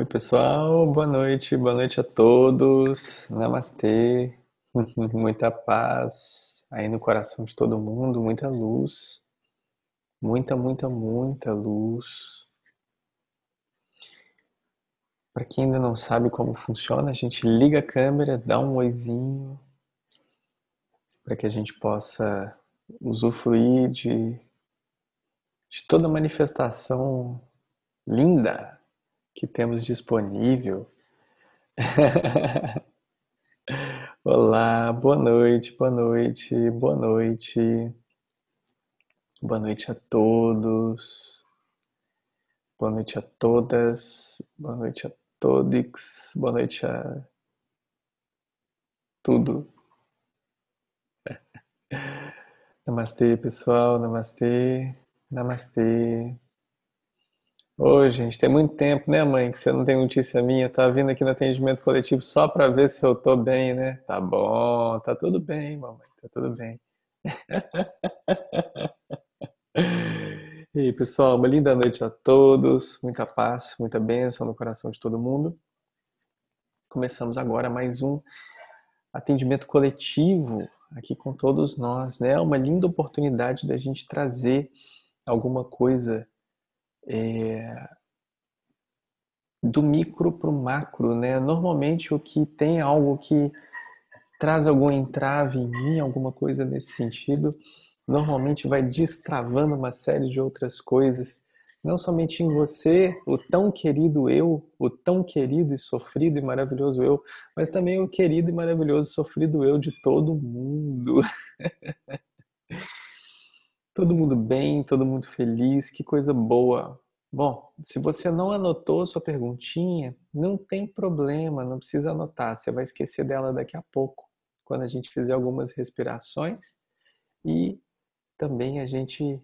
Oi, pessoal, boa noite, boa noite a todos. Namastê, muita paz aí no coração de todo mundo, muita luz, muita, muita, muita luz. Para quem ainda não sabe como funciona, a gente liga a câmera, dá um oizinho, para que a gente possa usufruir de, de toda a manifestação linda que temos disponível. Olá, boa noite, boa noite, boa noite. Boa noite a todos. Boa noite a todas. Boa noite a todos. Boa noite a tudo. Namastê, pessoal. Namastê. Namastê. Ô, gente, tem muito tempo, né, mãe, que você não tem notícia minha. Tá vindo aqui no atendimento coletivo só para ver se eu tô bem, né? Tá bom, tá tudo bem, mamãe, tá tudo bem. E aí, pessoal, uma linda noite a todos, muita paz, muita bênção no coração de todo mundo. Começamos agora mais um atendimento coletivo aqui com todos nós, né? Uma linda oportunidade da gente trazer alguma coisa é, do micro para o macro, né? Normalmente o que tem algo que traz algum entrave em mim, alguma coisa nesse sentido, normalmente vai destravando uma série de outras coisas, não somente em você, o tão querido eu, o tão querido e sofrido e maravilhoso eu, mas também o querido e maravilhoso sofrido eu de todo mundo. Todo mundo bem, todo mundo feliz, que coisa boa. Bom, se você não anotou sua perguntinha, não tem problema, não precisa anotar, você vai esquecer dela daqui a pouco, quando a gente fizer algumas respirações e também a gente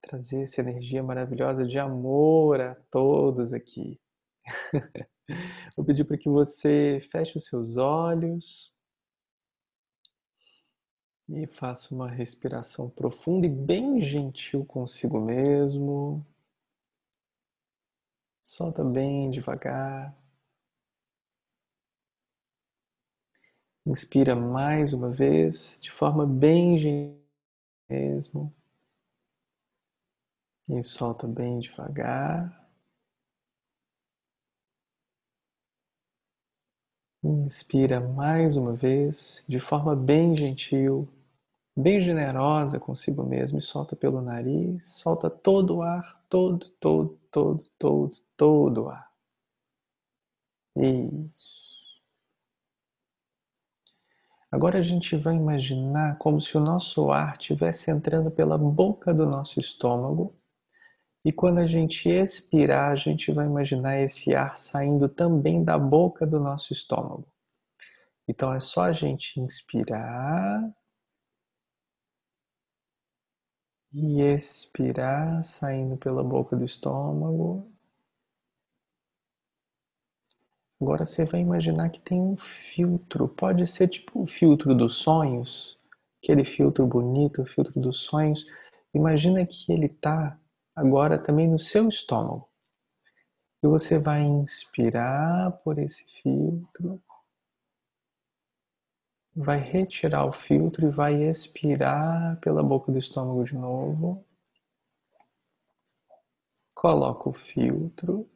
trazer essa energia maravilhosa de amor a todos aqui. Vou pedir para que você feche os seus olhos. E faça uma respiração profunda e bem gentil consigo mesmo. Solta bem devagar. Inspira mais uma vez, de forma bem gentil mesmo. E solta bem devagar. Inspira mais uma vez, de forma bem gentil bem generosa consigo mesmo e solta pelo nariz, solta todo o ar, todo, todo, todo, todo, todo o ar. Isso. Agora a gente vai imaginar como se o nosso ar estivesse entrando pela boca do nosso estômago. E quando a gente expirar, a gente vai imaginar esse ar saindo também da boca do nosso estômago. Então é só a gente inspirar e expirar, saindo pela boca do estômago. Agora você vai imaginar que tem um filtro, pode ser tipo o filtro dos sonhos, aquele filtro bonito, o filtro dos sonhos. Imagina que ele está agora também no seu estômago. E você vai inspirar por esse filtro vai retirar o filtro e vai expirar pela boca do estômago de novo. Coloca o filtro,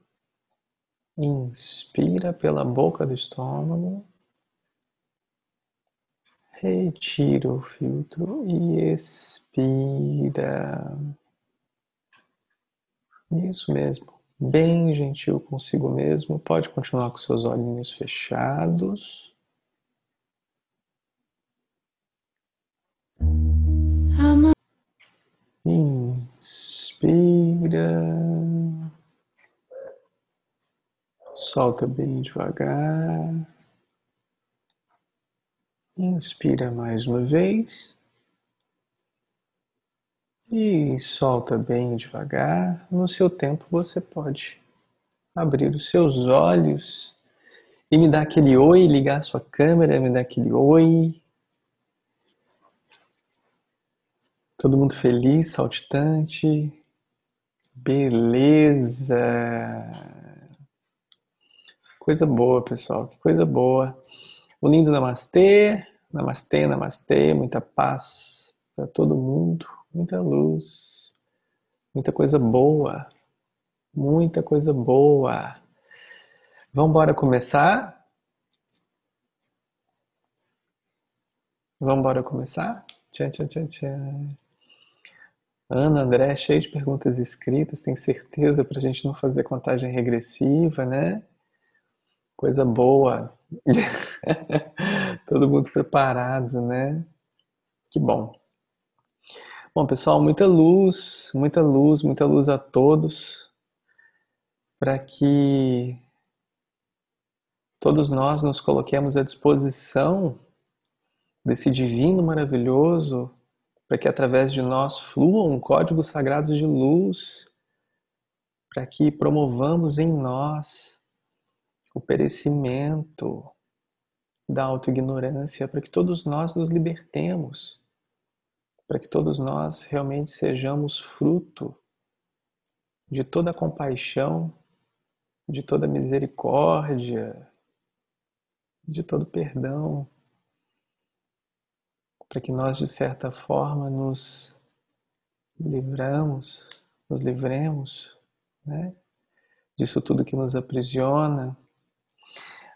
inspira pela boca do estômago, retira o filtro e expira. Isso mesmo, bem gentil consigo mesmo. Pode continuar com seus olhinhos fechados. Inspira. Solta bem devagar. Inspira mais uma vez. E solta bem devagar. No seu tempo você pode abrir os seus olhos e me dar aquele oi, ligar a sua câmera, me dar aquele oi. Todo mundo feliz, saltitante. Beleza. coisa boa, pessoal, que coisa boa. Um lindo namastê, namastê, namastê, muita paz para todo mundo, muita luz, muita coisa boa, muita coisa boa. Vamos embora começar? Vamos embora começar? Tchan, tchan, tchan, tchan. Ana, André, cheio de perguntas escritas, tem certeza para a gente não fazer contagem regressiva, né? Coisa boa. Todo mundo preparado, né? Que bom. Bom, pessoal, muita luz, muita luz, muita luz a todos, para que todos nós nos coloquemos à disposição desse divino maravilhoso, para que através de nós fluam códigos sagrados de luz, para que promovamos em nós o perecimento da autoignorância, para que todos nós nos libertemos, para que todos nós realmente sejamos fruto de toda a compaixão, de toda a misericórdia, de todo perdão, para que nós de certa forma nos livramos, nos livremos, né? Disso tudo que nos aprisiona,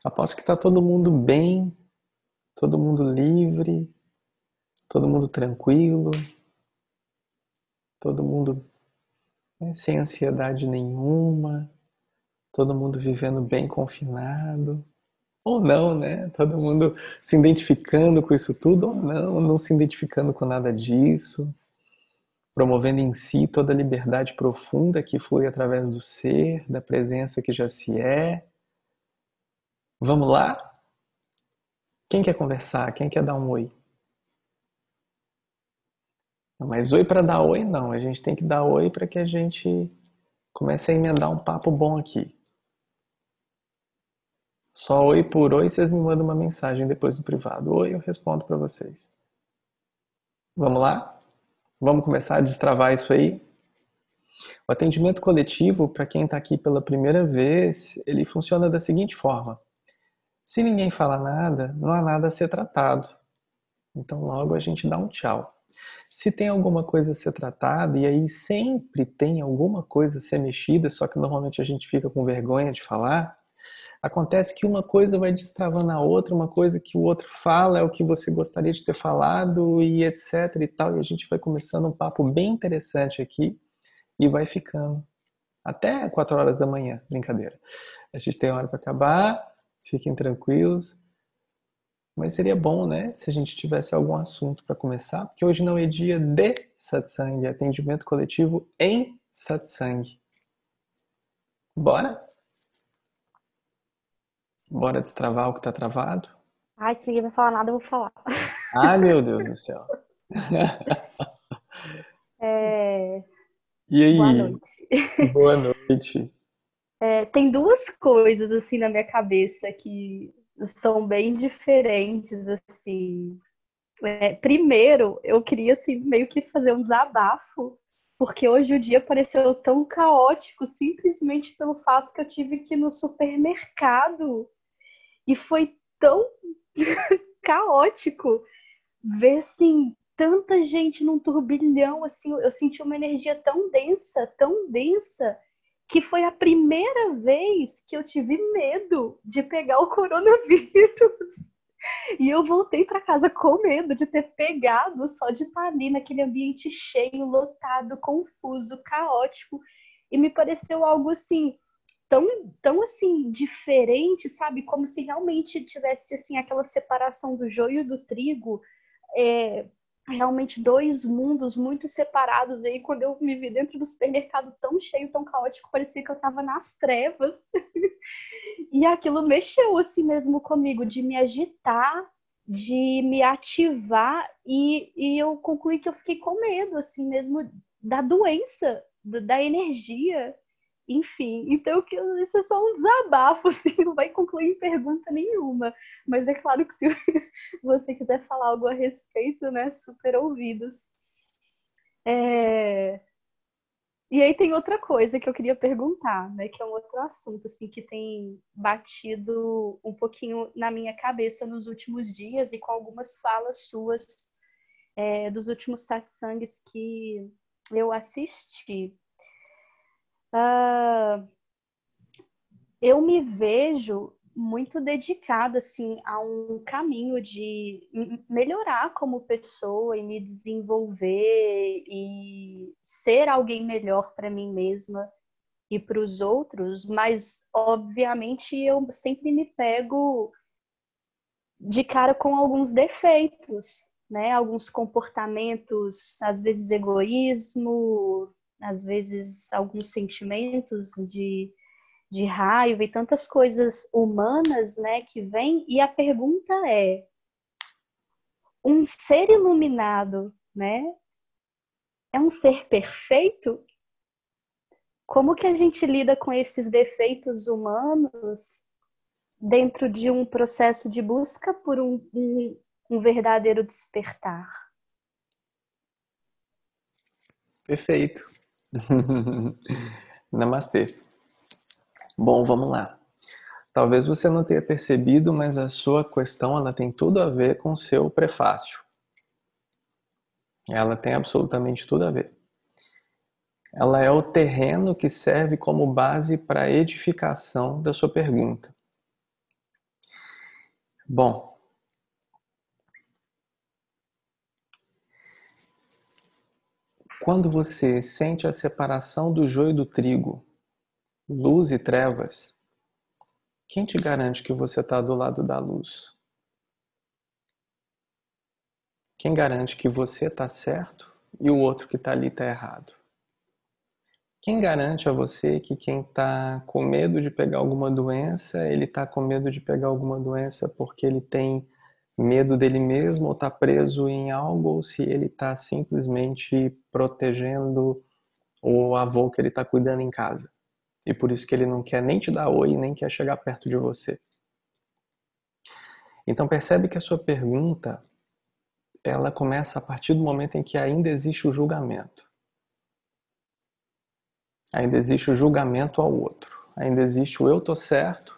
Aposto que está todo mundo bem, todo mundo livre, todo mundo tranquilo, todo mundo né, sem ansiedade nenhuma, todo mundo vivendo bem confinado. Ou não, né? Todo mundo se identificando com isso tudo, ou não, não se identificando com nada disso, promovendo em si toda a liberdade profunda que flui através do ser, da presença que já se é Vamos lá? Quem quer conversar? Quem quer dar um oi? Mas oi para dar oi não, a gente tem que dar oi para que a gente comece a emendar um papo bom aqui. Só oi por oi, vocês me mandam uma mensagem depois do privado. Oi, eu respondo para vocês. Vamos lá? Vamos começar a destravar isso aí? O atendimento coletivo, para quem está aqui pela primeira vez, ele funciona da seguinte forma. Se ninguém fala nada, não há nada a ser tratado. Então, logo a gente dá um tchau. Se tem alguma coisa a ser tratada, e aí sempre tem alguma coisa a ser mexida, só que normalmente a gente fica com vergonha de falar, acontece que uma coisa vai destravando a outra, uma coisa que o outro fala é o que você gostaria de ter falado e etc e tal, e a gente vai começando um papo bem interessante aqui e vai ficando até 4 horas da manhã, brincadeira. A gente tem hora para acabar, fiquem tranquilos. Mas seria bom, né, se a gente tivesse algum assunto para começar, porque hoje não é dia de satsang, é atendimento coletivo em satsang. Bora? Bora destravar o que está travado? Ai, se ninguém vai falar nada, eu vou falar. Ai, meu Deus do céu. É... E aí? Boa noite. Boa noite. É, tem duas coisas assim na minha cabeça que são bem diferentes assim. É, primeiro, eu queria assim meio que fazer um desabafo, porque hoje o dia pareceu tão caótico simplesmente pelo fato que eu tive que ir no supermercado e foi tão caótico ver assim tanta gente num turbilhão assim, eu senti uma energia tão densa, tão densa que foi a primeira vez que eu tive medo de pegar o coronavírus. E eu voltei para casa com medo de ter pegado só de estar ali naquele ambiente cheio, lotado, confuso, caótico. E me pareceu algo assim tão, tão assim diferente, sabe? Como se realmente tivesse assim aquela separação do joio do trigo. É, realmente dois mundos muito separados. aí, quando eu me vi dentro do supermercado tão cheio, tão caótico, parecia que eu estava nas trevas. e aquilo mexeu assim mesmo comigo, de me agitar, de me ativar, e, e eu concluí que eu fiquei com medo, assim mesmo, da doença, da energia. Enfim, então isso é só um desabafo, assim, não vai concluir em pergunta nenhuma. Mas é claro que se você quiser falar algo a respeito, né, super ouvidos. É... E aí tem outra coisa que eu queria perguntar, né? Que é um outro assunto, assim, que tem batido um pouquinho na minha cabeça nos últimos dias e com algumas falas suas é, dos últimos satsangs que eu assisti. Uh, eu me vejo muito dedicada assim a um caminho de melhorar como pessoa e me desenvolver e ser alguém melhor para mim mesma e para os outros, mas obviamente eu sempre me pego de cara com alguns defeitos, né? Alguns comportamentos, às vezes egoísmo, às vezes alguns sentimentos de de raiva e tantas coisas humanas, né, que vêm. E a pergunta é: um ser iluminado, né, é um ser perfeito? Como que a gente lida com esses defeitos humanos dentro de um processo de busca por um, um, um verdadeiro despertar? Perfeito. Namastê. Bom, vamos lá. Talvez você não tenha percebido, mas a sua questão ela tem tudo a ver com o seu prefácio. Ela tem absolutamente tudo a ver. Ela é o terreno que serve como base para a edificação da sua pergunta. Bom, quando você sente a separação do joio do trigo, luz e trevas, quem te garante que você está do lado da luz? Quem garante que você está certo e o outro que está ali está errado? Quem garante a você que quem está com medo de pegar alguma doença, ele está com medo de pegar alguma doença porque ele tem medo dele mesmo ou está preso em algo, ou se ele está simplesmente protegendo o avô que ele está cuidando em casa? E por isso que ele não quer nem te dar oi, nem quer chegar perto de você. Então percebe que a sua pergunta ela começa a partir do momento em que ainda existe o julgamento. Ainda existe o julgamento ao outro. Ainda existe o eu tô certo,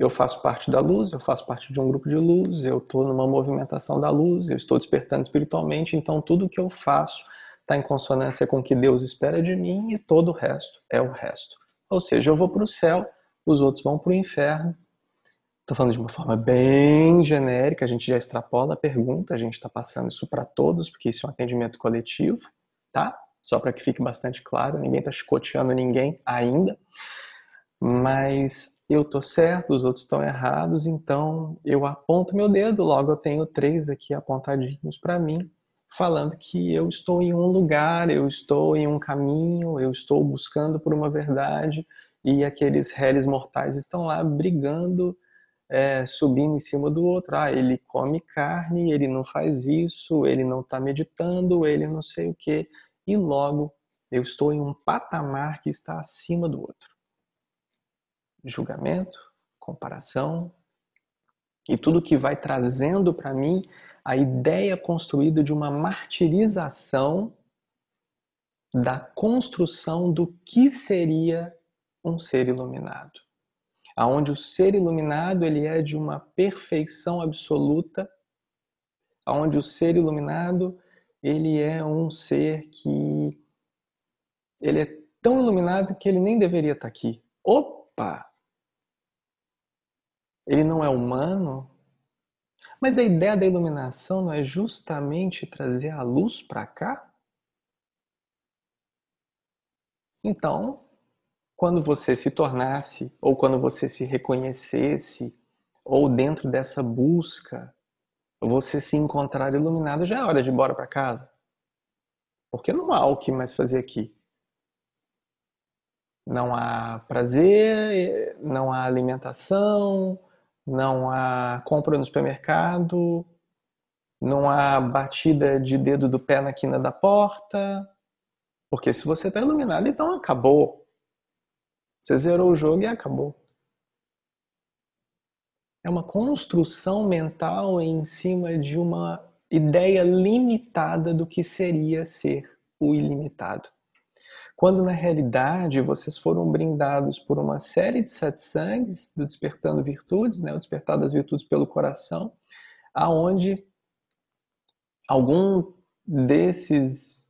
eu faço parte da luz, eu faço parte de um grupo de luz, eu estou numa movimentação da luz, eu estou despertando espiritualmente, então tudo que eu faço está em consonância com o que Deus espera de mim e todo o resto é o resto. Ou seja, eu vou para o céu, os outros vão para o inferno. Estou falando de uma forma bem genérica, a gente já extrapola a pergunta, a gente está passando isso para todos, porque isso é um atendimento coletivo, tá? Só para que fique bastante claro, ninguém está chicoteando ninguém ainda. Mas eu tô certo, os outros estão errados, então eu aponto meu dedo, logo eu tenho três aqui apontadinhos para mim, falando que eu estou em um lugar, eu estou em um caminho, eu estou buscando por uma verdade e aqueles réis mortais estão lá brigando, é, subindo em cima do outro. Ah, ele come carne, ele não faz isso, ele não está meditando, ele não sei o que. E logo eu estou em um patamar que está acima do outro. Julgamento, comparação e tudo que vai trazendo para mim a ideia construída de uma martirização da construção do que seria um ser iluminado. Aonde o ser iluminado ele é de uma perfeição absoluta, aonde o ser iluminado ele é um ser que ele é tão iluminado que ele nem deveria estar aqui. Opa! Ele não é humano, mas a ideia da iluminação não é justamente trazer a luz para cá? Então, quando você se tornasse, ou quando você se reconhecesse, ou dentro dessa busca, você se encontrar iluminado, já é hora de ir embora para casa. Porque não há o que mais fazer aqui. Não há prazer, não há alimentação, não há compra no supermercado, não há batida de dedo do pé na quina da porta. Porque se você está iluminado, então acabou. Você zerou o jogo e acabou. É uma construção mental em cima de uma ideia limitada do que seria ser o ilimitado. Quando na realidade vocês foram brindados por uma série de sete sangues do despertando virtudes, né, o despertar das virtudes pelo coração, aonde algum desses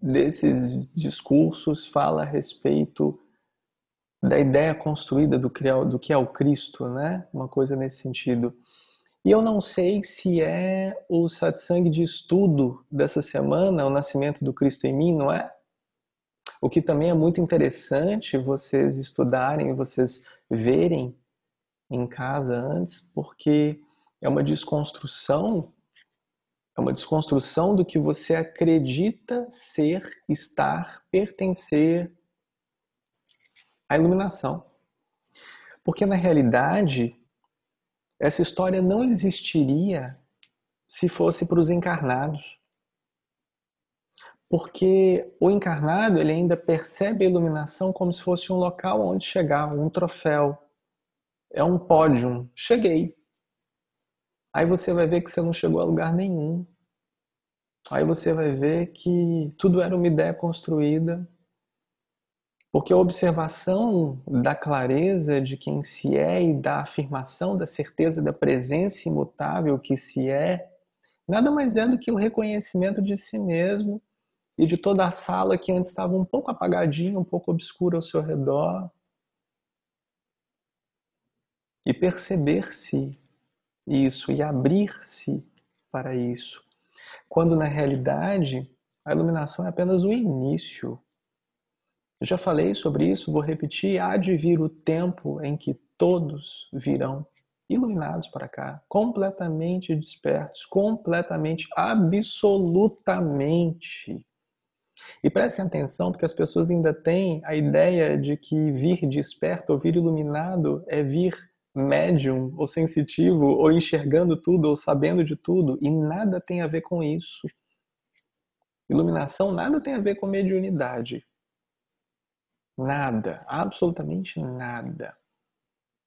desses discursos fala a respeito da ideia construída do, que é o Cristo, né? Uma coisa nesse sentido. E eu não sei se é o satsang de estudo dessa semana, o nascimento do Cristo em mim, não é? O que também é muito interessante vocês estudarem, vocês verem em casa antes, porque é uma desconstrução, é uma desconstrução do que você acredita ser, estar, pertencer à iluminação. Porque na realidade, essa história não existiria se fosse para os encarnados. Porque o encarnado ele ainda percebe a iluminação como se fosse um local onde chegar, um troféu. É um pódio. Cheguei. Aí você vai ver que você não chegou a lugar nenhum. Aí você vai ver que tudo era uma ideia construída. Porque a observação da clareza de quem se é e da afirmação da certeza da presença imutável que se é, nada mais é do que o reconhecimento de si mesmo e de toda a sala que antes estava um pouco apagadinha, um pouco obscura ao seu redor. E perceber-se isso e abrir-se para isso. Quando na realidade a iluminação é apenas o início. Já falei sobre isso, vou repetir: há de vir o tempo em que todos virão iluminados para cá, completamente despertos, completamente, absolutamente e prestem atenção, porque as pessoas ainda têm a ideia de que vir desperto ou vir iluminado é vir médium ou sensitivo ou enxergando tudo ou sabendo de tudo, e nada tem a ver com isso. Iluminação nada tem a ver com mediunidade. Nada, absolutamente nada.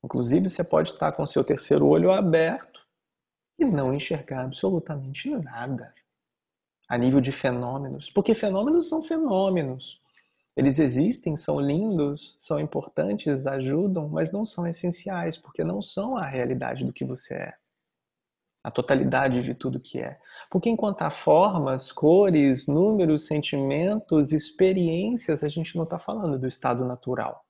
Inclusive, você pode estar com seu terceiro olho aberto e não enxergar absolutamente nada a nível de fenômenos, porque fenômenos são fenômenos. Eles existem, são lindos, são importantes, ajudam, mas não são essenciais, porque não são a realidade do que você é. A totalidade de tudo que é. Porque enquanto há formas, cores, números, sentimentos, experiências, a gente não está falando do estado natural.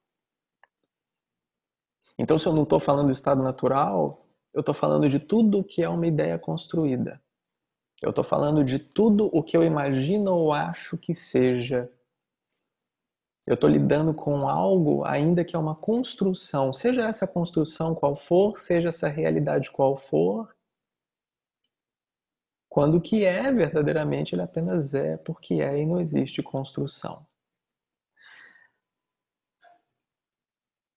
Então, se eu não estou falando do estado natural, eu estou falando de tudo que é uma ideia construída. Eu estou falando de tudo o que eu imagino ou acho que seja. Eu estou lidando com algo, ainda que é uma construção, seja essa construção qual for, seja essa realidade qual for, quando o que é verdadeiramente ele apenas é porque é e não existe construção.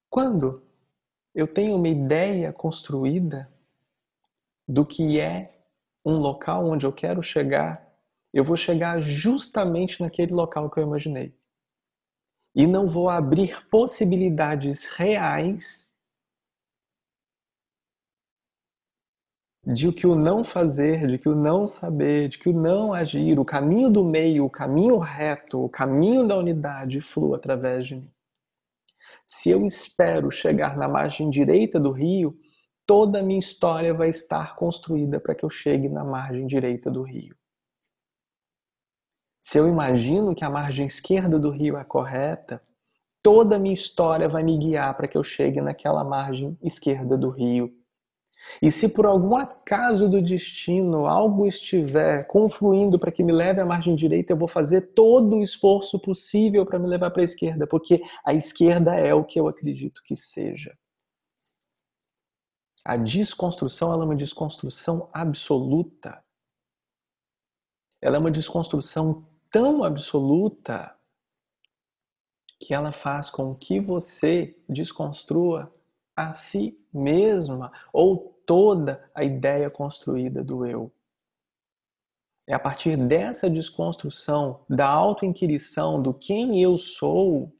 Quando eu tenho uma ideia construída do que é um local onde eu quero chegar, eu vou chegar justamente naquele local que eu imaginei. E não vou abrir possibilidades reais de que o não fazer, de que o não saber, de que o não agir, o caminho do meio, o caminho reto, o caminho da unidade flua através de mim. Se eu espero chegar na margem direita do rio, toda a minha história vai estar construída para que eu chegue na margem direita do rio. Se eu imagino que a margem esquerda do rio é correta, toda a minha história vai me guiar para que eu chegue naquela margem esquerda do rio. E se por algum acaso do destino algo estiver confluindo para que me leve à margem direita, eu vou fazer todo o esforço possível para me levar para a esquerda, porque a esquerda é o que eu acredito que seja. A desconstrução ela é uma desconstrução absoluta. Ela é uma desconstrução tão absoluta que ela faz com que você desconstrua a si mesma ou toda a ideia construída do eu. É a partir dessa desconstrução, da autoinquirição do quem eu sou,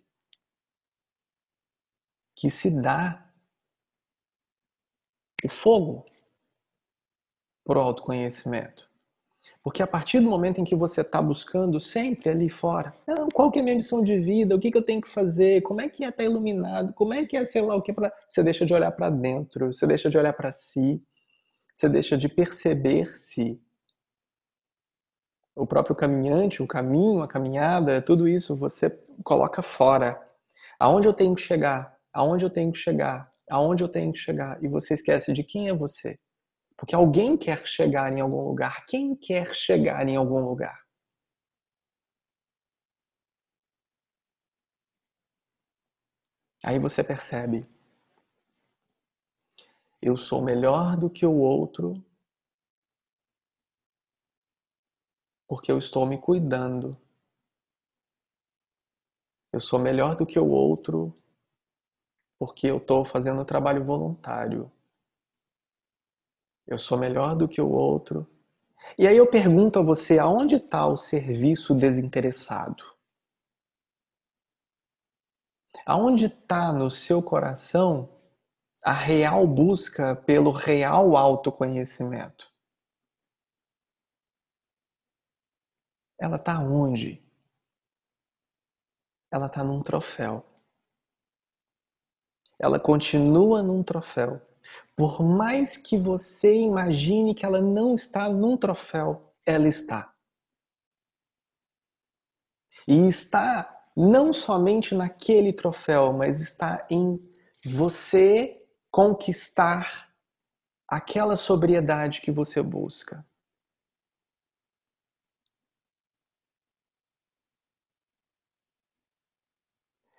que se dá o fogo o autoconhecimento. Porque a partir do momento em que você está buscando sempre ali fora, qual que é a minha missão de vida, o que, que eu tenho que fazer, como é que é estar iluminado, como é que é, sei lá, o que pra... você deixa de olhar para dentro, você deixa de olhar para si, você deixa de perceber-se. O próprio caminhante, o caminho, a caminhada, tudo isso você coloca fora. Aonde eu tenho que chegar? Aonde eu tenho que chegar? Aonde eu tenho que chegar? E você esquece de quem é você. Porque alguém quer chegar em algum lugar. Quem quer chegar em algum lugar? Aí você percebe: eu sou melhor do que o outro porque eu estou me cuidando. Eu sou melhor do que o outro porque eu estou fazendo trabalho voluntário eu sou melhor do que o outro. E aí eu pergunto a você, aonde está o serviço desinteressado? Aonde está no seu coração a real busca pelo real autoconhecimento? Ela está onde? Ela está num troféu. Ela continua num troféu. Por mais que você imagine que ela não está num troféu, ela está. E está não somente naquele troféu, mas está em você conquistar aquela sobriedade que você busca.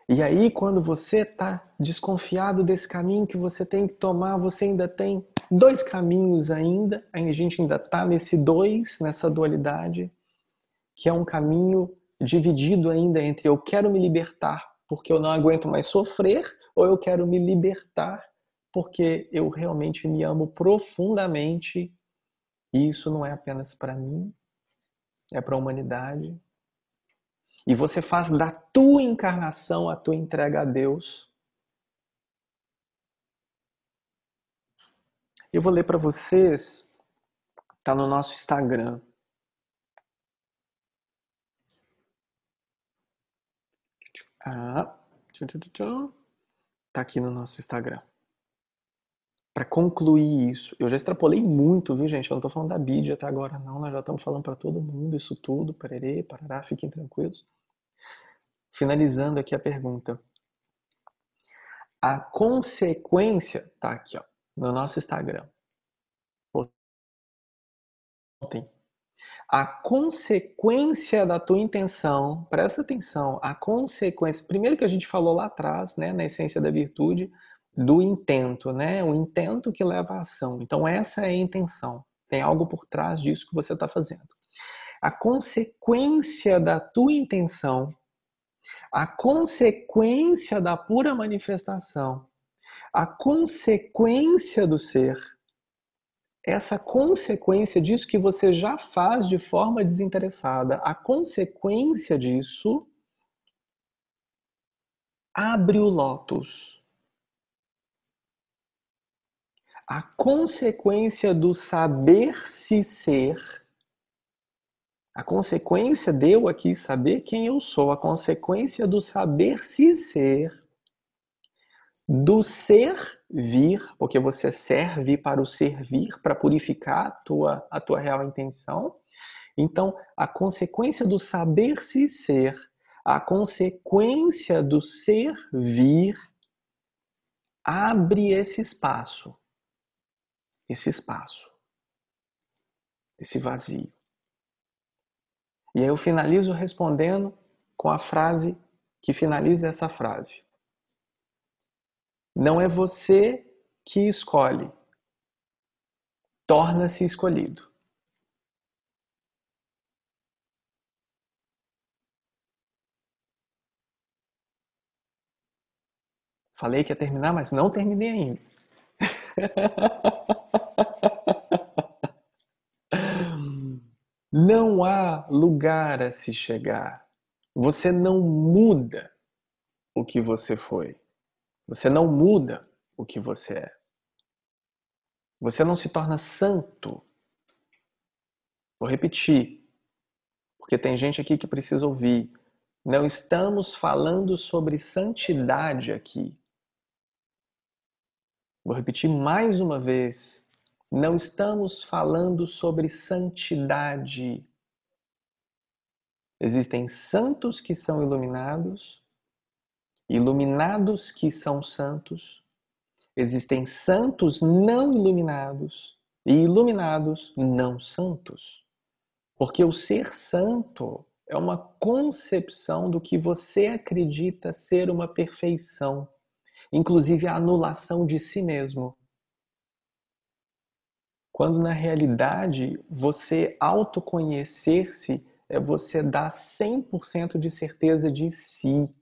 E aí, quando você está desconfiado desse caminho que você tem que tomar, você ainda tem dois caminhos ainda, a gente ainda está nesse dois, nessa dualidade, que é um caminho dividido ainda entre eu quero me libertar porque eu não aguento mais sofrer, ou eu quero me libertar porque eu realmente me amo profundamente. E isso não é apenas para mim, é para a humanidade, e você faz da tua encarnação a tua entrega a Deus. Eu vou ler para vocês, está no nosso Instagram. Ah, tá aqui no nosso Instagram. Para concluir isso, eu já extrapolei muito, viu, gente? Eu não tô falando da BID até agora, não. Nós já estamos falando para todo mundo isso tudo. Pererê, parará, fiquem tranquilos. Finalizando aqui a pergunta. A consequência tá aqui, ó, no nosso Instagram. Ontem. A consequência da tua intenção, presta atenção, a consequência, primeiro que a gente falou lá atrás, né, na essência da virtude, do intento, né? O intento que leva à ação. Então essa é a intenção. Tem algo por trás disso que você está fazendo. A consequência da tua intenção a consequência da pura manifestação, a consequência do ser, essa consequência disso que você já faz de forma desinteressada, a consequência disso abre o lótus. A consequência do saber se ser a consequência de eu aqui saber quem eu sou, a consequência do saber se ser, do ser vir, porque você serve para o servir, para purificar a tua, a tua real intenção. Então, a consequência do saber se ser, a consequência do servir, abre esse espaço. Esse espaço. Esse vazio. E aí eu finalizo respondendo com a frase que finaliza essa frase. Não é você que escolhe, torna-se escolhido. Falei que ia terminar, mas não terminei ainda. Não há lugar a se chegar. Você não muda o que você foi. Você não muda o que você é. Você não se torna santo. Vou repetir, porque tem gente aqui que precisa ouvir. Não estamos falando sobre santidade aqui. Vou repetir mais uma vez. Não estamos falando sobre santidade. Existem santos que são iluminados, iluminados que são santos. Existem santos não iluminados e iluminados não santos. Porque o ser santo é uma concepção do que você acredita ser uma perfeição, inclusive a anulação de si mesmo. Quando na realidade você autoconhecer-se é você dar 100% de certeza de si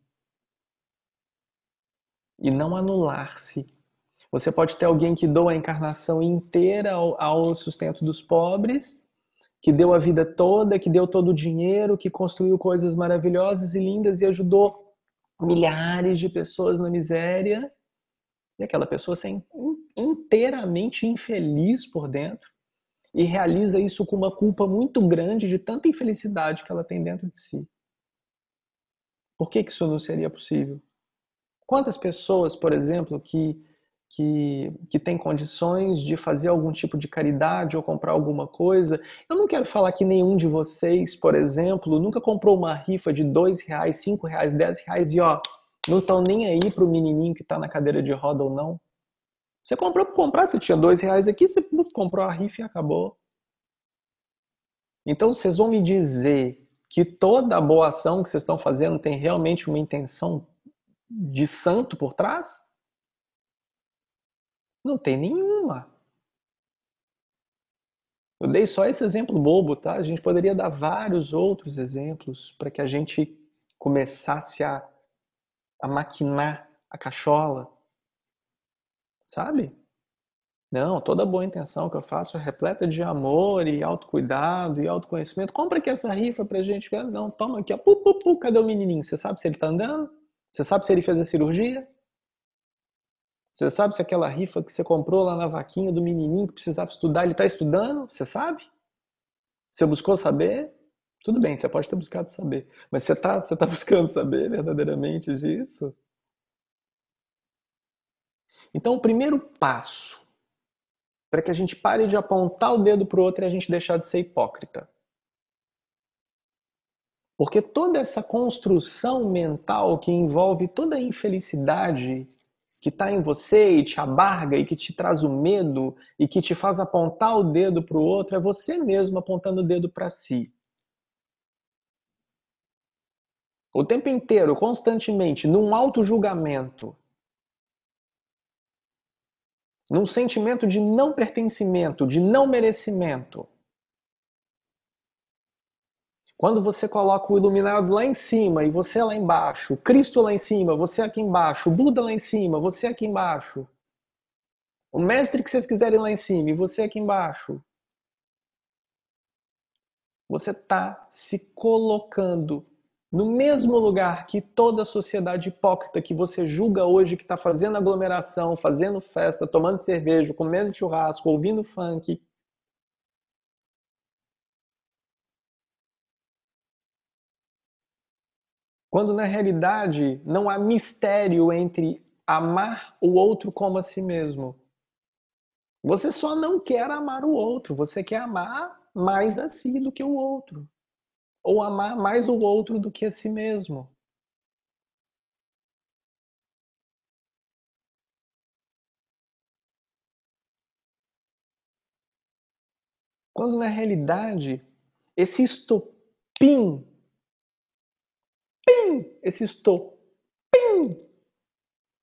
e não anular-se. Você pode ter alguém que doa a encarnação inteira ao, ao sustento dos pobres que deu a vida toda, que deu todo o dinheiro, que construiu coisas maravilhosas e lindas e ajudou milhares de pessoas na miséria, e aquela pessoa ser inteiramente infeliz por dentro e realiza isso com uma culpa muito grande de tanta infelicidade que ela tem dentro de si. Por que, que isso não seria possível? Quantas pessoas, por exemplo, que que, que tem condições de fazer algum tipo de caridade ou comprar alguma coisa. Eu não quero falar que nenhum de vocês, por exemplo, nunca comprou uma rifa de dois reais, cinco reais, dez reais e ó, não estão nem aí para o menininho que está na cadeira de roda ou não. Você comprou para comprar, você tinha dois reais aqui, você comprou a rifa e acabou. Então vocês vão me dizer que toda a boa ação que vocês estão fazendo tem realmente uma intenção de santo por trás? Não tem nenhuma. Eu dei só esse exemplo bobo, tá? A gente poderia dar vários outros exemplos para que a gente começasse a, a maquinar a cachola. Sabe? Não, toda boa intenção que eu faço é repleta de amor e autocuidado e autoconhecimento. Compra aqui essa rifa pra gente. Não, toma aqui, ó. Pu, pu, pu, cadê o menininho? Você sabe se ele tá andando? Você sabe se ele fez a cirurgia? Você sabe se aquela rifa que você comprou lá na vaquinha do menininho que precisava estudar, ele está estudando? Você sabe? Você buscou saber? Tudo bem, você pode ter buscado saber. Mas você está você tá buscando saber verdadeiramente disso? Então, o primeiro passo para que a gente pare de apontar o dedo para o outro é a gente deixar de ser hipócrita. Porque toda essa construção mental que envolve toda a infelicidade que está em você e te abarga e que te traz o medo e que te faz apontar o dedo para o outro, é você mesmo apontando o dedo para si. O tempo inteiro, constantemente, num auto-julgamento, num sentimento de não pertencimento, de não merecimento. Quando você coloca o iluminado lá em cima e você lá embaixo, Cristo lá em cima, você aqui embaixo, Buda lá em cima, você aqui embaixo, o mestre que vocês quiserem lá em cima e você aqui embaixo, você está se colocando no mesmo lugar que toda a sociedade hipócrita que você julga hoje que está fazendo aglomeração, fazendo festa, tomando cerveja, comendo churrasco, ouvindo funk, Quando na realidade não há mistério entre amar o outro como a si mesmo. Você só não quer amar o outro, você quer amar mais a si do que o outro. Ou amar mais o outro do que a si mesmo. Quando na realidade esse estopim pim, esse estou, pim,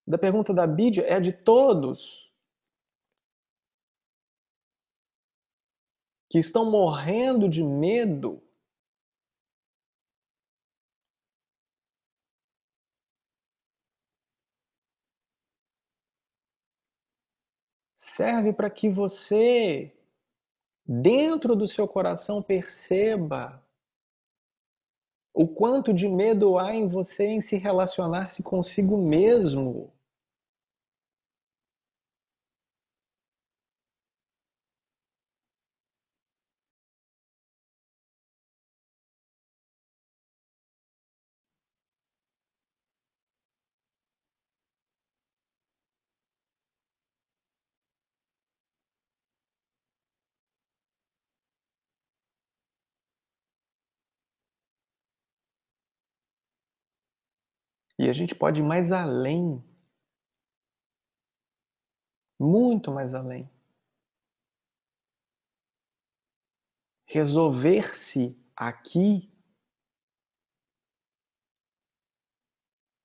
da pergunta da Bídia é de todos que estão morrendo de medo serve para que você, dentro do seu coração, perceba o quanto de medo há em você em se relacionar-se consigo mesmo. E a gente pode ir mais além. Muito mais além. Resolver-se aqui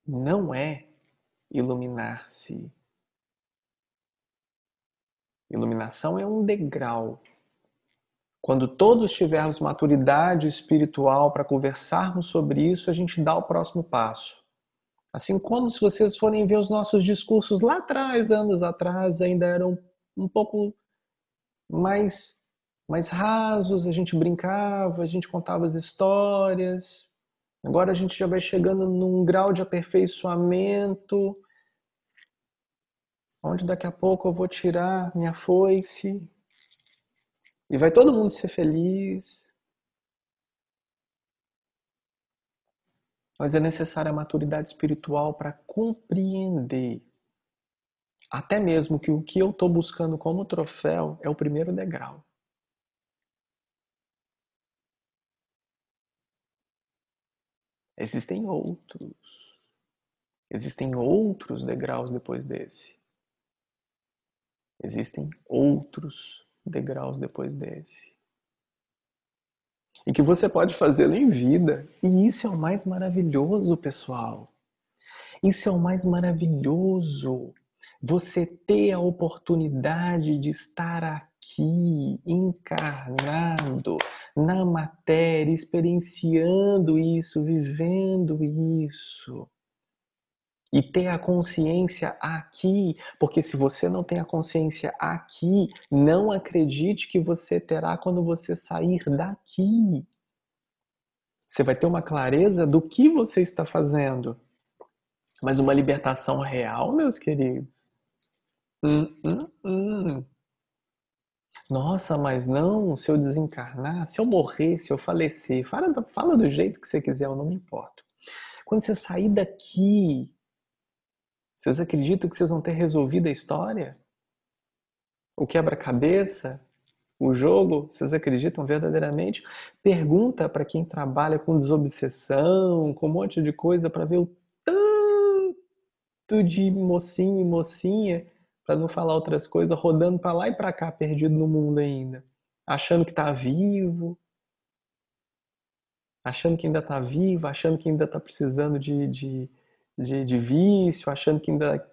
não é iluminar-se. Iluminação é um degrau. Quando todos tivermos maturidade espiritual para conversarmos sobre isso, a gente dá o próximo passo. Assim como se vocês forem ver os nossos discursos lá atrás, anos atrás, ainda eram um pouco mais mais rasos, a gente brincava, a gente contava as histórias. Agora a gente já vai chegando num grau de aperfeiçoamento, onde daqui a pouco eu vou tirar minha foice e vai todo mundo ser feliz. Mas é necessária a maturidade espiritual para compreender até mesmo que o que eu estou buscando como troféu é o primeiro degrau. Existem outros. Existem outros degraus depois desse. Existem outros degraus depois desse. E que você pode fazê-lo em vida. E isso é o mais maravilhoso, pessoal. Isso é o mais maravilhoso. Você ter a oportunidade de estar aqui, encarnado, na matéria, experienciando isso, vivendo isso. E ter a consciência aqui, porque se você não tem a consciência aqui, não acredite que você terá quando você sair daqui. Você vai ter uma clareza do que você está fazendo. Mas uma libertação real, meus queridos. Hum, hum, hum. Nossa, mas não, se eu desencarnar, se eu morrer, se eu falecer, fala, fala do jeito que você quiser, eu não me importo. Quando você sair daqui, vocês acreditam que vocês vão ter resolvido a história? O quebra-cabeça? O jogo? Vocês acreditam verdadeiramente? Pergunta para quem trabalha com desobsessão, com um monte de coisa, para ver o tanto de mocinho e mocinha para não falar outras coisas, rodando para lá e para cá, perdido no mundo ainda, achando que está vivo, achando que ainda está vivo, achando que ainda está precisando de, de, de, de, vício, achando que ainda,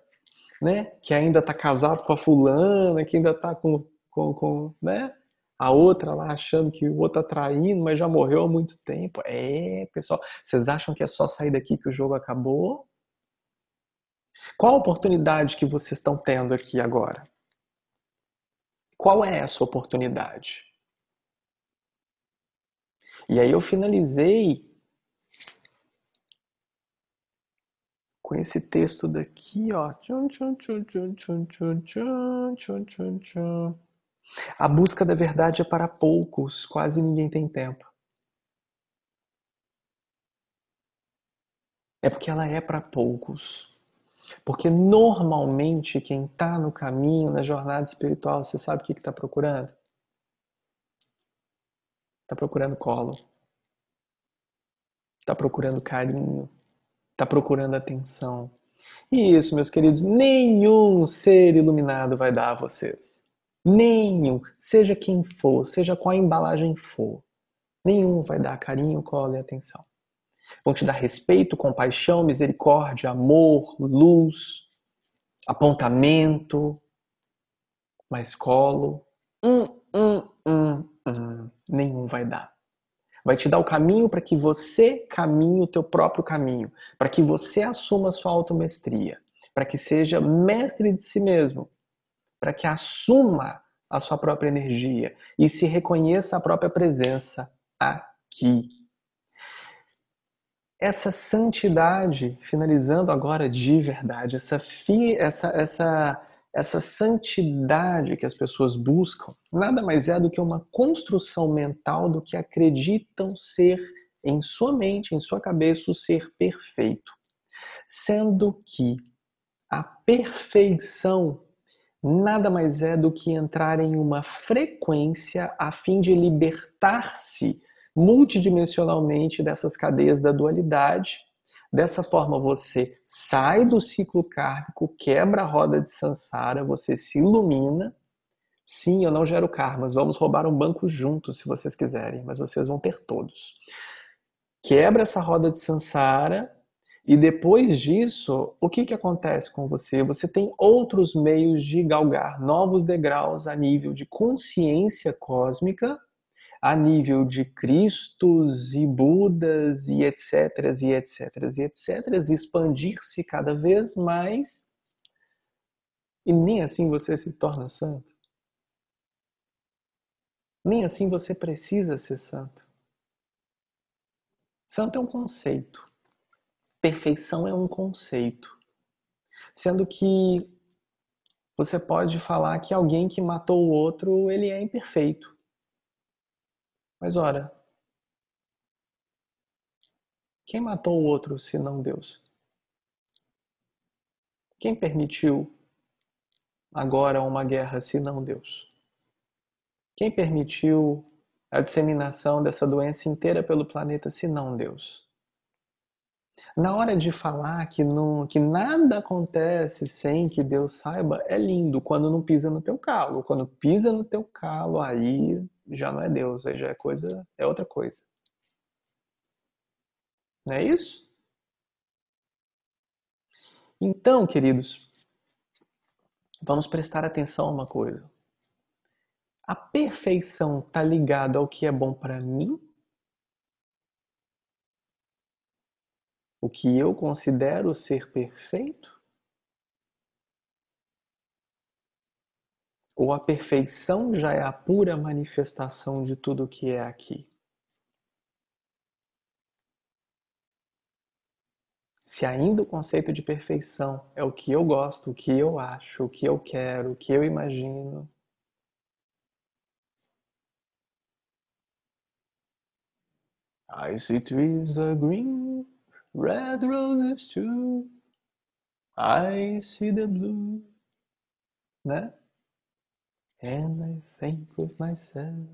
né, que ainda está casado com a fulana, que ainda está com, com, com, né, a outra lá achando que o outro está traindo, mas já morreu há muito tempo. É, pessoal, vocês acham que é só sair daqui que o jogo acabou? Qual a oportunidade que vocês estão tendo aqui agora? Qual é essa oportunidade? E aí eu finalizei com esse texto daqui, ó. A busca da verdade é para poucos, quase ninguém tem tempo. É porque ela é para poucos. Porque normalmente quem está no caminho, na jornada espiritual, você sabe o que está procurando? Está procurando colo. Está procurando carinho. Está procurando atenção. E isso, meus queridos, nenhum ser iluminado vai dar a vocês. Nenhum. Seja quem for, seja qual a embalagem for. Nenhum vai dar carinho, colo e atenção. Vão te dar respeito, compaixão, misericórdia, amor, luz, apontamento, mais colo. Hum, hum, hum, hum. Nenhum vai dar. Vai te dar o caminho para que você caminhe o teu próprio caminho, para que você assuma a sua automestria, para que seja mestre de si mesmo, para que assuma a sua própria energia e se reconheça a própria presença aqui. Essa santidade, finalizando agora de verdade, essa, fi, essa, essa, essa santidade que as pessoas buscam, nada mais é do que uma construção mental do que acreditam ser em sua mente, em sua cabeça, o ser perfeito. Sendo que a perfeição nada mais é do que entrar em uma frequência a fim de libertar-se multidimensionalmente dessas cadeias da dualidade, Dessa forma, você sai do ciclo kármico, quebra a roda de Sansara, você se ilumina. Sim, eu não gero karmas, vamos roubar um banco juntos se vocês quiserem, mas vocês vão ter todos. Quebra essa roda de Sansara, e depois disso, o que, que acontece com você? Você tem outros meios de galgar novos degraus a nível de consciência cósmica, a nível de Cristos e Budas e etc, e etc, e etc, expandir-se cada vez mais. E nem assim você se torna santo. Nem assim você precisa ser santo. Santo é um conceito. Perfeição é um conceito. Sendo que você pode falar que alguém que matou o outro, ele é imperfeito. Mas ora, quem matou o outro se não Deus? Quem permitiu agora uma guerra se não Deus? Quem permitiu a disseminação dessa doença inteira pelo planeta se não Deus? Na hora de falar que, não, que nada acontece sem que Deus saiba, é lindo quando não pisa no teu calo. Quando pisa no teu calo, aí já não é Deus, aí já é coisa, é outra coisa. Não é isso? Então, queridos, vamos prestar atenção a uma coisa. A perfeição está ligada ao que é bom para mim o que eu considero ser perfeito? Ou a perfeição já é a pura manifestação de tudo o que é aqui? Se ainda o conceito de perfeição é o que eu gosto, o que eu acho, o que eu quero, o que eu imagino, I see trees are green Red roses too. I see the blue. Né? And I think with myself,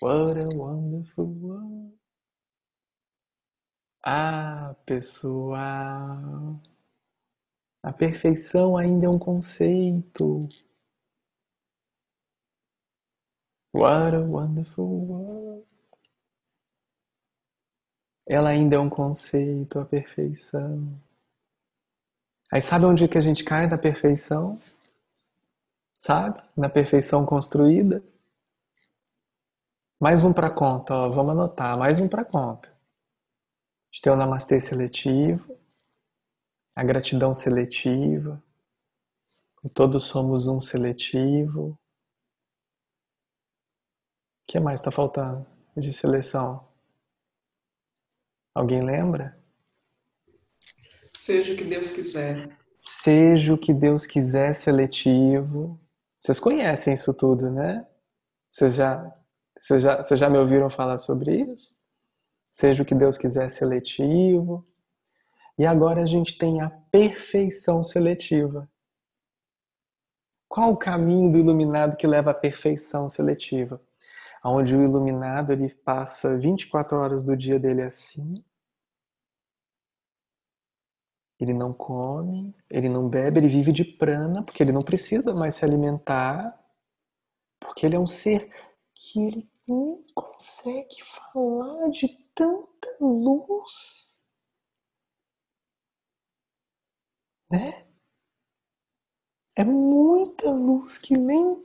what a wonderful world. Ah, pessoal. A perfeição ainda é um conceito. What a wonderful world. Ela ainda é um conceito, a perfeição. Aí sabe onde que a gente cai na perfeição? Sabe? Na perfeição construída? Mais um para conta, ó, vamos anotar, mais um para conta. A gente tem o namastê seletivo, a gratidão seletiva, todos somos um seletivo. O que mais está faltando de seleção? Alguém lembra? Seja o que Deus quiser. Seja o que Deus quiser seletivo. Vocês conhecem isso tudo, né? Vocês já, vocês já, vocês já me ouviram falar sobre isso? Seja o que Deus quiser seletivo. E agora a gente tem a perfeição seletiva. Qual o caminho do iluminado que leva à perfeição seletiva? onde o iluminado ele passa 24 horas do dia dele assim. Ele não come, ele não bebe, ele vive de prana, porque ele não precisa mais se alimentar, porque ele é um ser que ele não consegue falar de tanta luz. Né? É muita luz que nem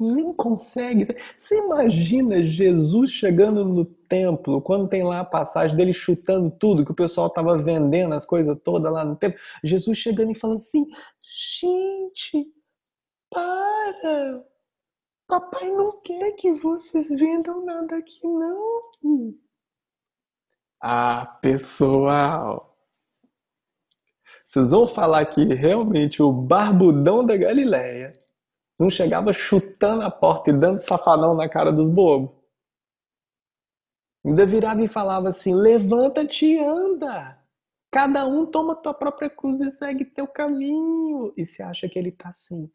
nem consegue. Você imagina Jesus chegando no templo, quando tem lá a passagem dele chutando tudo, que o pessoal estava vendendo as coisas todas lá no templo. Jesus chegando e falando assim: gente, para! Papai não quer que vocês vendam nada aqui, não. Ah, pessoal! Vocês vão falar que realmente o barbudão da Galileia não chegava chutando a porta e dando safadão na cara dos bobos. Ainda virava e falava assim: levanta-te e anda. Cada um toma tua própria cruz e segue teu caminho. E você acha que ele tá assim: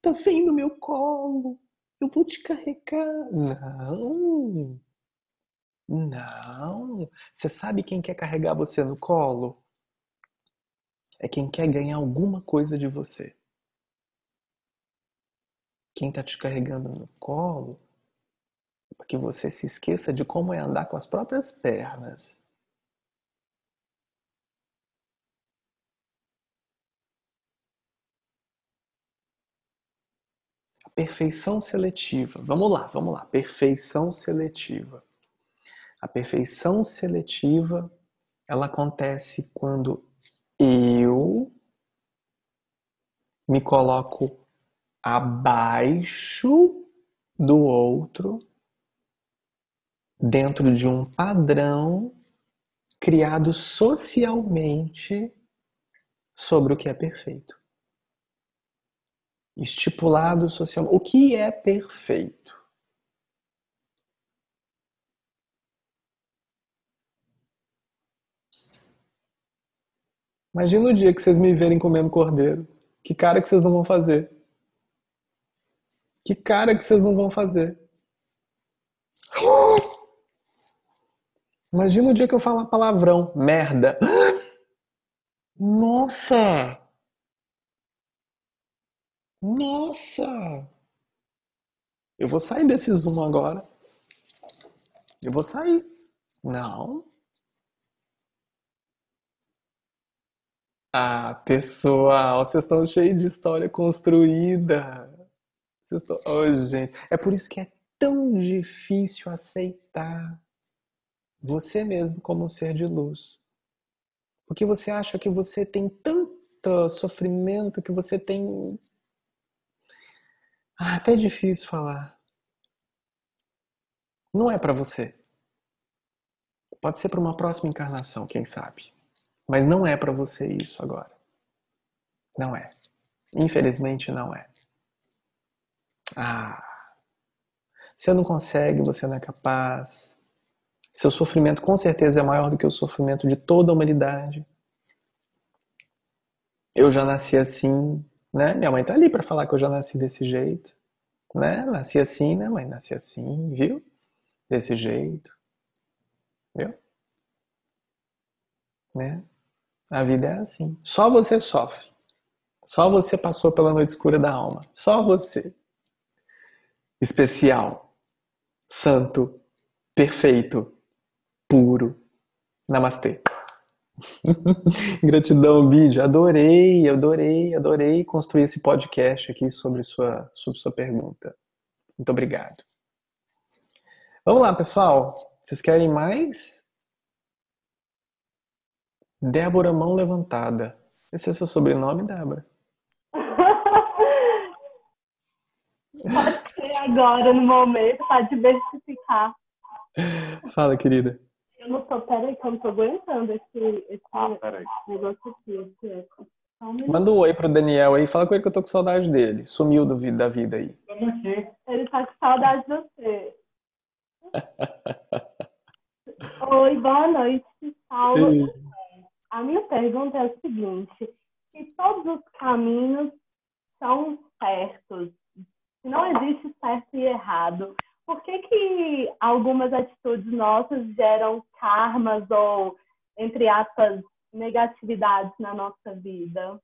tá vem no meu colo, eu vou te carregar. Não. Não. Você sabe quem quer carregar você no colo? É quem quer ganhar alguma coisa de você. Quem está te carregando no colo para que você se esqueça de como é andar com as próprias pernas. A perfeição seletiva. Vamos lá, vamos lá. Perfeição seletiva. A perfeição seletiva, ela acontece quando eu me coloco abaixo do outro, dentro de um padrão criado socialmente sobre o que é perfeito. Estipulado socialmente. O que é perfeito? Imagina o dia que vocês me verem comendo cordeiro. Que cara que vocês não vão fazer? Que cara que vocês não vão fazer? Imagina o dia que eu falar palavrão, merda. Nossa! Nossa! Eu vou sair desse zoom agora. Eu vou sair. Não. Ah, pessoal, vocês estão cheios de história construída. Vocês estão... Oh, gente. É por isso que é tão difícil aceitar você mesmo como um ser de luz. Porque você acha que você tem tanto sofrimento, que você tem. Ah, até é difícil falar. Não é para você. Pode ser para uma próxima encarnação, quem sabe. Mas não é para você isso agora. Não é. Infelizmente não é. Ah. Você não consegue, você não é capaz. Seu sofrimento com certeza é maior do que o sofrimento de toda a humanidade. Eu já nasci assim, né? Minha mãe tá ali para falar que eu já nasci desse jeito, né? Nasci assim, né, mãe? Nasci assim, viu? Desse jeito. Viu? Né? A vida é assim. Só você sofre. Só você passou pela noite escura da alma. Só você. Especial. Santo. Perfeito. Puro. Namastê. Gratidão, Bid. Adorei, adorei, adorei construir esse podcast aqui sobre sua, sobre sua pergunta. Muito obrigado. Vamos lá, pessoal. Vocês querem mais? Débora Mão Levantada. Esse é seu sobrenome, Débora? Pode ser agora, no momento, para diversificar. Fala, querida. Eu não tô, peraí, que eu não tô aguentando esse, esse ah, negócio aqui, esse eco. Manda um oi pro Daniel aí, fala com ele que eu tô com saudade dele. Sumiu do, da vida aí. Ele tá com saudade de você. oi, boa noite, Paulo. A minha pergunta é a seguinte: se todos os caminhos são certos, se não existe certo e errado, por que, que algumas atitudes nossas geram karmas ou, entre aspas, negatividades na nossa vida?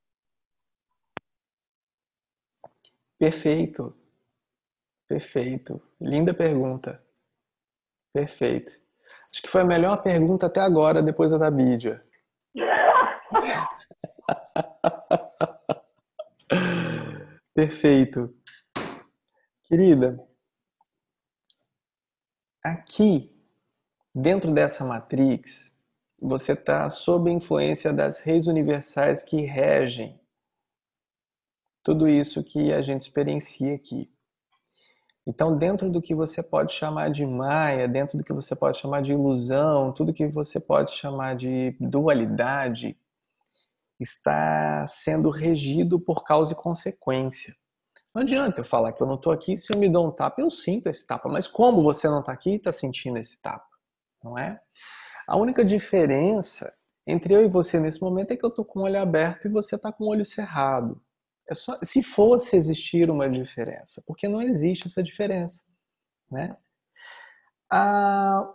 Perfeito. Perfeito. Linda pergunta. Perfeito. Acho que foi a melhor pergunta até agora, depois da da Bídia. Perfeito. Querida, aqui, dentro dessa matrix, você está sob a influência das reis universais que regem tudo isso que a gente experiencia aqui. Então, dentro do que você pode chamar de maia, dentro do que você pode chamar de ilusão, tudo que você pode chamar de dualidade, está sendo regido por causa e consequência. Não adianta eu falar que eu não estou aqui, se eu me dou um tapa, eu sinto esse tapa. Mas como você não está aqui e está sentindo esse tapa? Não é? A única diferença entre eu e você nesse momento é que eu estou com o olho aberto e você está com o olho cerrado. É só, se fosse existir uma diferença, porque não existe essa diferença, né? A,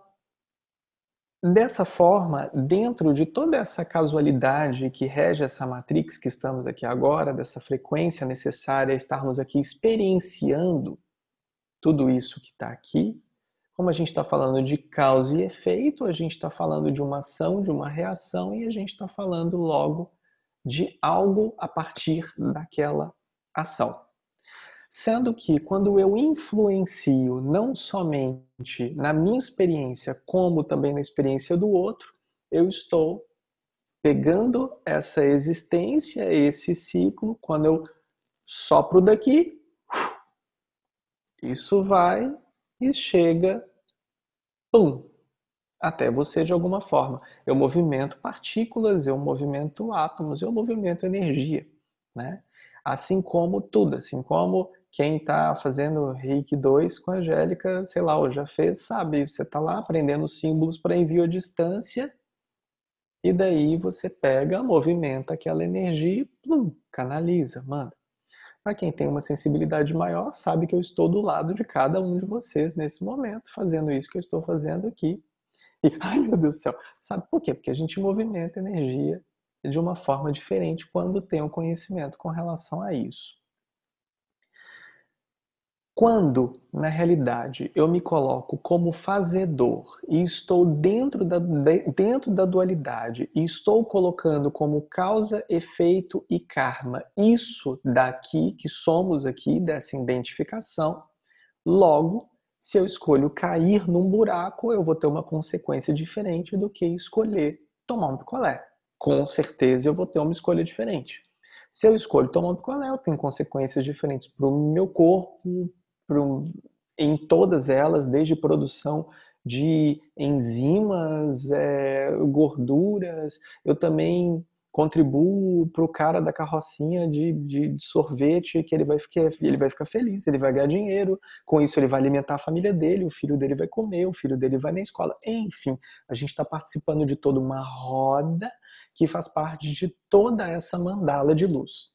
dessa forma, dentro de toda essa casualidade que rege essa matrix que estamos aqui agora, dessa frequência necessária estarmos aqui experienciando tudo isso que está aqui, como a gente está falando de causa e efeito, a gente está falando de uma ação, de uma reação, e a gente está falando logo de algo a partir daquela ação. Sendo que quando eu influencio não somente na minha experiência, como também na experiência do outro, eu estou pegando essa existência, esse ciclo, quando eu sopro daqui, isso vai e chega, pum, até você de alguma forma. Eu movimento partículas, eu movimento átomos, eu movimento energia, né? Assim como tudo, assim como quem está fazendo Reiki 2 com a Angélica, sei lá, ou já fez, sabe, você está lá aprendendo símbolos para envio à distância, e daí você pega, movimenta aquela energia e plum, canaliza, manda. Para quem tem uma sensibilidade maior, sabe que eu estou do lado de cada um de vocês nesse momento, fazendo isso que eu estou fazendo aqui. E, ai meu Deus do céu, sabe por quê? Porque a gente movimenta energia de uma forma diferente quando tem o conhecimento com relação a isso. Quando, na realidade, eu me coloco como fazedor e estou dentro da, dentro da dualidade e estou colocando como causa, efeito e karma isso daqui, que somos aqui, dessa identificação, logo, se eu escolho cair num buraco, eu vou ter uma consequência diferente do que escolher tomar um picolé. Com certeza eu vou ter uma escolha diferente. Se eu escolho tomar um picolé, eu tenho consequências diferentes para o meu corpo, em todas elas, desde produção de enzimas, é, gorduras. Eu também contribuo para o cara da carrocinha de, de, de, sorvete que ele vai, ficar, ele vai ficar feliz, ele vai ganhar dinheiro, com isso ele vai alimentar a família dele, o filho dele vai comer, o filho dele vai na escola. Enfim, a gente está participando de toda uma roda que faz parte de toda essa mandala de luz.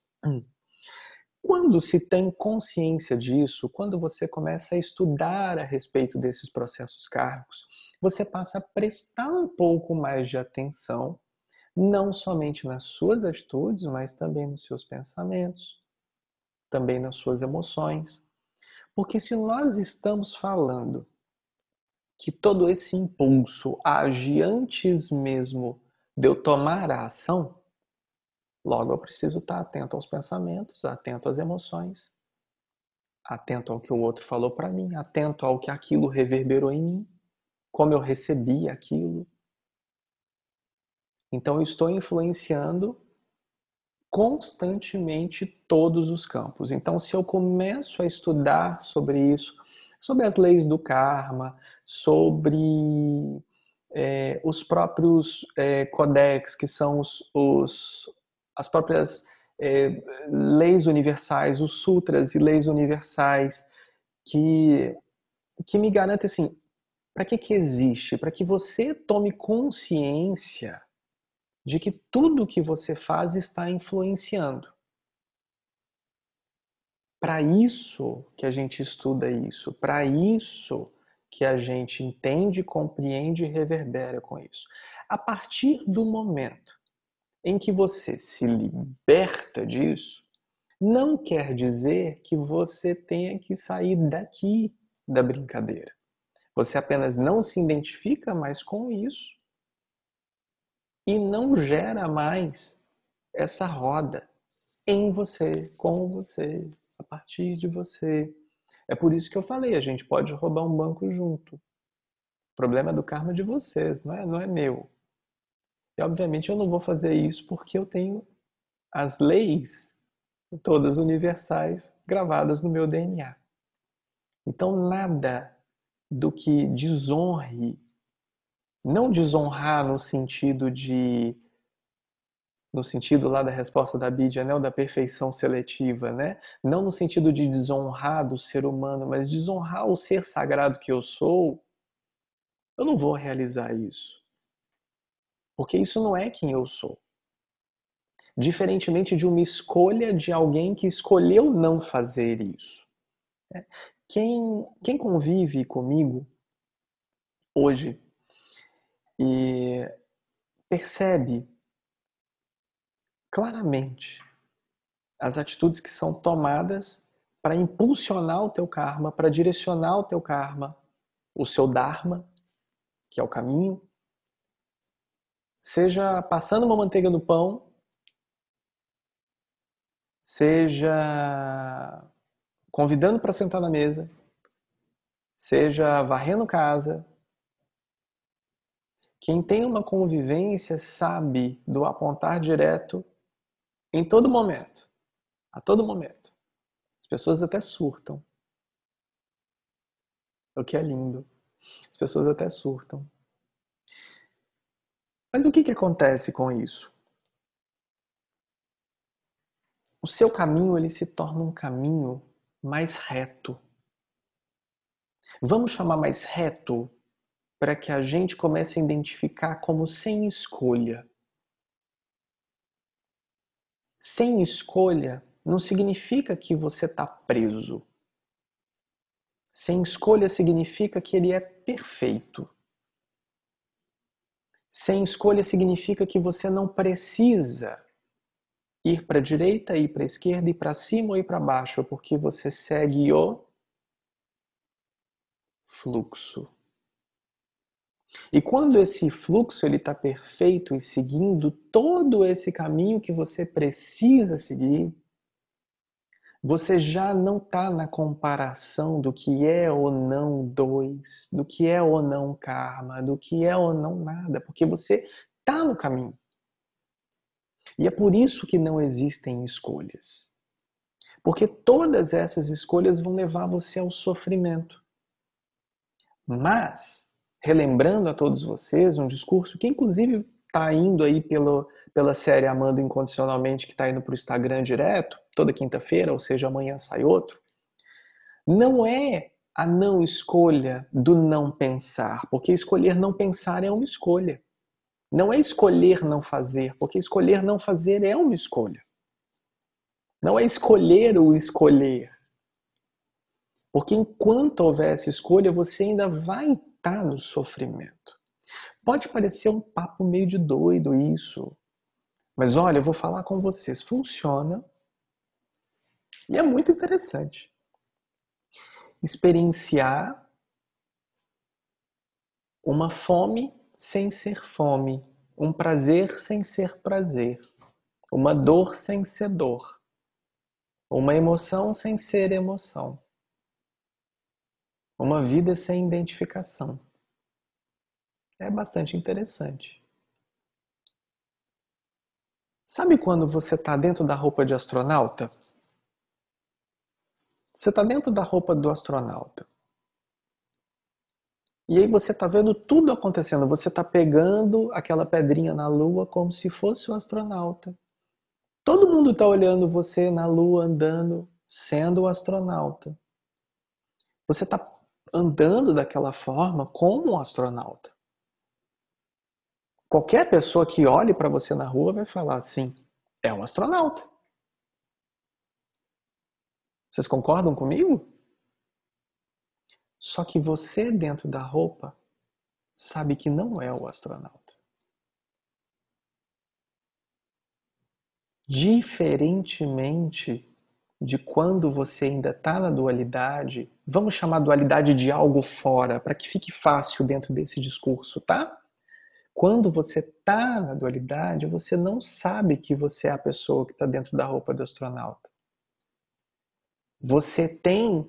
Quando se tem consciência disso, quando você começa a estudar a respeito desses processos kármicos, você passa a prestar um pouco mais de atenção, não somente nas suas atitudes, mas também nos seus pensamentos, também nas suas emoções. Porque se nós estamos falando que todo esse impulso age antes mesmo de eu tomar a ação, Logo, eu preciso estar atento aos pensamentos, atento às emoções, atento ao que o outro falou para mim, atento ao que aquilo reverberou em mim, como eu recebi aquilo. Então, eu estou influenciando constantemente todos os campos. Então, se eu começo a estudar sobre isso, sobre as leis do karma, sobre é, os próprios é, codex, que são os, os, as próprias é, leis universais, os sutras e leis universais que, que me garantem assim, para que, que existe? Para que você tome consciência de que tudo que você faz está influenciando. Para isso que a gente estuda isso, para isso que a gente entende, compreende e reverbera com isso. A partir do momento em que você se liberta disso, não quer dizer que você tenha que sair daqui da brincadeira. Você apenas não se identifica mais com isso e não gera mais essa roda em você, com você, a partir de você. É por isso que eu falei, a gente pode roubar um banco junto. O problema é do karma de vocês, não é, não é meu. E obviamente eu não vou fazer isso porque eu tenho as leis todas universais gravadas no meu DNA. Então nada do que desonre, não desonrar no sentido de no sentido lá da resposta da Bíblia, né, da perfeição seletiva, né? Não no sentido de desonrar do ser humano, mas desonrar o ser sagrado que eu sou, eu não vou realizar isso. Porque isso não é quem eu sou. Diferentemente de uma escolha de alguém que escolheu não fazer isso. Né? Quem, quem convive comigo hoje e percebe claramente as atitudes que são tomadas para impulsionar o teu karma, para direcionar o teu karma, o seu dharma, que é o caminho, seja passando uma manteiga no pão, seja convidando para sentar na mesa, seja varrendo casa. Quem tem uma convivência sabe do apontar direto em todo momento, a todo momento. As pessoas até surtam. O que é lindo. As pessoas até surtam. Mas o que, que acontece com isso? O seu caminho ele se torna um caminho mais reto. Vamos chamar mais reto para que a gente comece a identificar como sem escolha. Sem escolha não significa que você está preso. Sem escolha significa que ele é perfeito. Sem escolha significa que você não precisa ir para a direita, ir para a esquerda, ir para cima ou ir para baixo, porque você segue o fluxo. E quando esse fluxo ele está perfeito e seguindo todo esse caminho que você precisa seguir, você já não está na comparação do que é ou não dois, do que é ou não karma, do que é ou não nada, porque você está no caminho. E é por isso que não existem escolhas. Porque todas essas escolhas vão levar você ao sofrimento. Mas, relembrando a todos vocês um discurso que inclusive está indo aí pelo, pela série Amando Incondicionalmente, que está indo para o Instagram direto, toda quinta-feira, ou seja, amanhã sai outro, não é a não escolha do não pensar, porque escolher não pensar é uma escolha. Não é escolher não fazer, porque escolher não fazer é uma escolha. Não é escolher o escolher. Porque enquanto houver essa escolha, você ainda vai estar no sofrimento. Pode parecer um papo meio de doido isso. Mas olha, eu vou falar com vocês. Funciona. E é muito interessante. Experienciar uma fome sem ser fome, um prazer sem ser prazer, uma dor sem ser dor, uma emoção sem ser emoção, uma vida sem identificação. É bastante interessante. Sabe quando você está dentro da roupa de astronauta? Você está dentro da roupa do astronauta. E aí você está vendo tudo acontecendo. Você está pegando aquela pedrinha na Lua como se fosse um astronauta. Todo mundo está olhando você na Lua andando, sendo o astronauta. Você está andando daquela forma como um astronauta. Qualquer pessoa que olhe para você na rua vai falar assim: é um astronauta. Vocês concordam comigo? Só que você, dentro da roupa, sabe que não é o astronauta. Diferentemente de quando você ainda está na dualidade, vamos chamar dualidade de algo fora, para que fique fácil dentro desse discurso, tá? Quando você está na dualidade, você não sabe que você é a pessoa que está dentro da roupa do astronauta. Você tem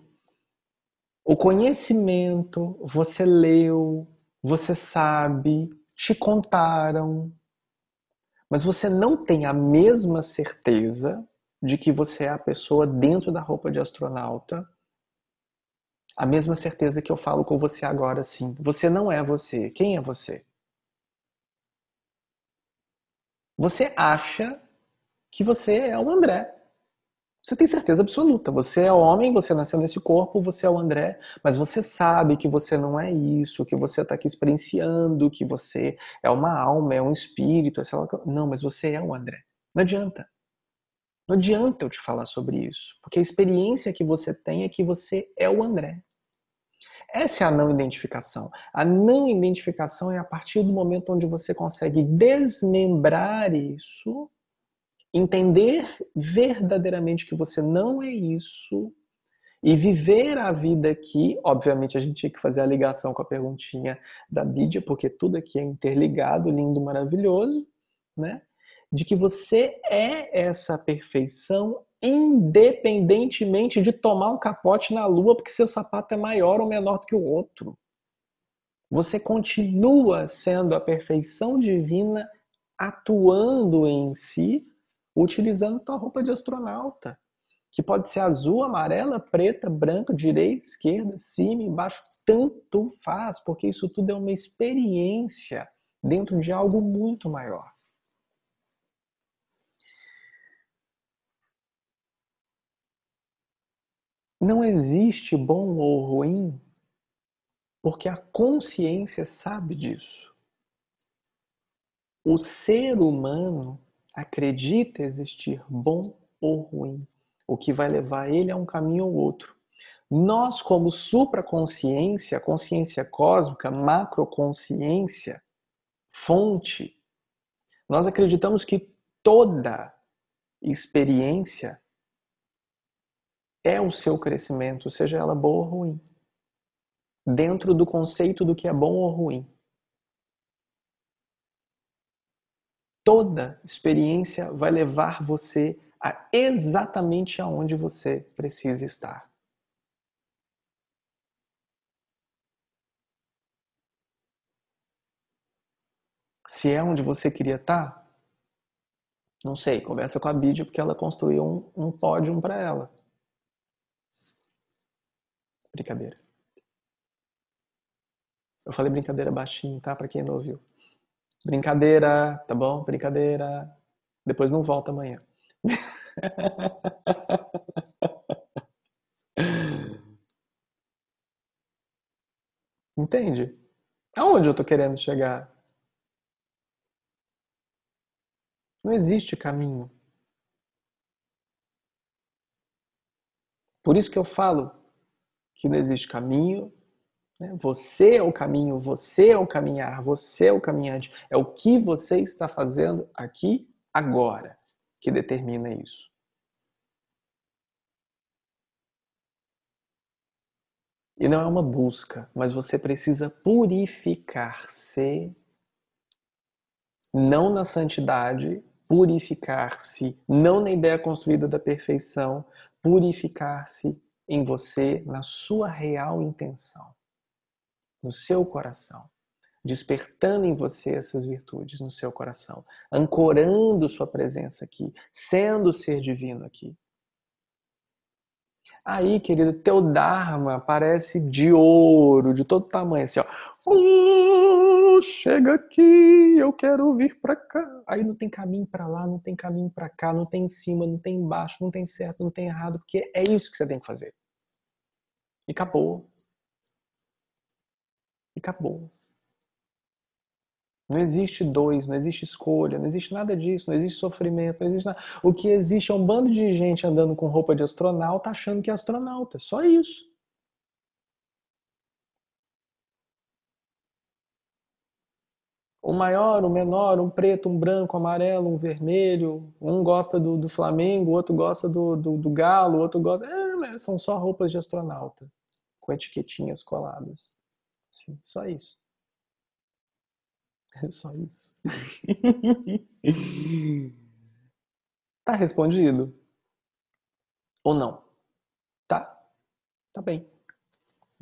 o conhecimento, você leu, você sabe, te contaram, mas você não tem a mesma certeza de que você é a pessoa dentro da roupa de astronauta. A mesma certeza que eu falo com você agora, sim. Você não é você. Quem é você? Você acha que você é o André. Você tem certeza absoluta. Você é homem, você nasceu nesse corpo, você é o André, mas você sabe que você não é isso, que você está aqui experienciando, que você é uma alma, é um espírito, é lá... Não, mas você é o André. Não adianta. Não adianta eu te falar sobre isso, porque a experiência que você tem é que você é o André. Essa é a não identificação. A não identificação é a partir do momento onde você consegue desmembrar isso, entender verdadeiramente que você não é isso e viver a vida aqui. Obviamente, a gente tinha que fazer a ligação com a perguntinha da Bíblia, porque tudo aqui é interligado, lindo, maravilhoso, né? De que você é essa perfeição independentemente de tomar um capote na lua porque seu sapato é maior ou menor do que o outro. Você continua sendo a perfeição divina atuando em si, utilizando tua roupa de astronauta, que pode ser azul, amarela, preta, branca, direita, esquerda, cima, embaixo, tanto faz, porque isso tudo é uma experiência dentro de algo muito maior. Não existe bom ou ruim, porque a consciência sabe disso. O ser humano acredita existir bom ou ruim, o que vai levar ele a um caminho ou outro. Nós, como supraconsciência, consciência cósmica, macroconsciência, fonte, nós acreditamos que toda experiência é o seu crescimento, seja ela boa ou ruim. Dentro do conceito do que é bom ou ruim. Toda experiência vai levar você a exatamente aonde você precisa estar. Se é onde você queria estar, não sei, conversa com a Bídia porque ela construiu um, um pódio para ela. Brincadeira. Eu falei brincadeira baixinho, tá? Pra quem não ouviu. Brincadeira, tá bom? Brincadeira. Depois não volta amanhã. Entende? Aonde eu tô querendo chegar? Não existe caminho. Por isso que eu falo, que não existe caminho. Né? Você é o caminho, você é o caminhar, você é o caminhante. É o que você está fazendo aqui agora que determina isso. E não é uma busca, mas você precisa purificar-se, não na santidade, purificar-se, não na ideia construída da perfeição, purificar-se em você, na sua real intenção, no seu coração, despertando em você essas virtudes no seu coração, ancorando sua presença aqui, sendo o ser divino aqui. Aí, querido, teu Dharma parece de ouro, de todo tamanho, assim, ó. Chega aqui, eu quero vir para cá. Aí não tem caminho para lá, não tem caminho para cá, não tem em cima, não tem embaixo, não tem certo, não tem errado, porque é isso que você tem que fazer. E acabou. E acabou. Não existe dois, não existe escolha, não existe nada disso, não existe sofrimento, não existe nada. O que existe é um bando de gente andando com roupa de astronauta achando que é astronauta. Só isso. O maior, o menor, um preto, um branco, um amarelo, um vermelho. Um gosta do, do Flamengo, outro gosta do, do, do Galo, outro gosta. É, são só roupas de astronauta com etiquetinhas coladas. Sim, só isso. É só isso. tá respondido? Ou não? Tá? Tá bem.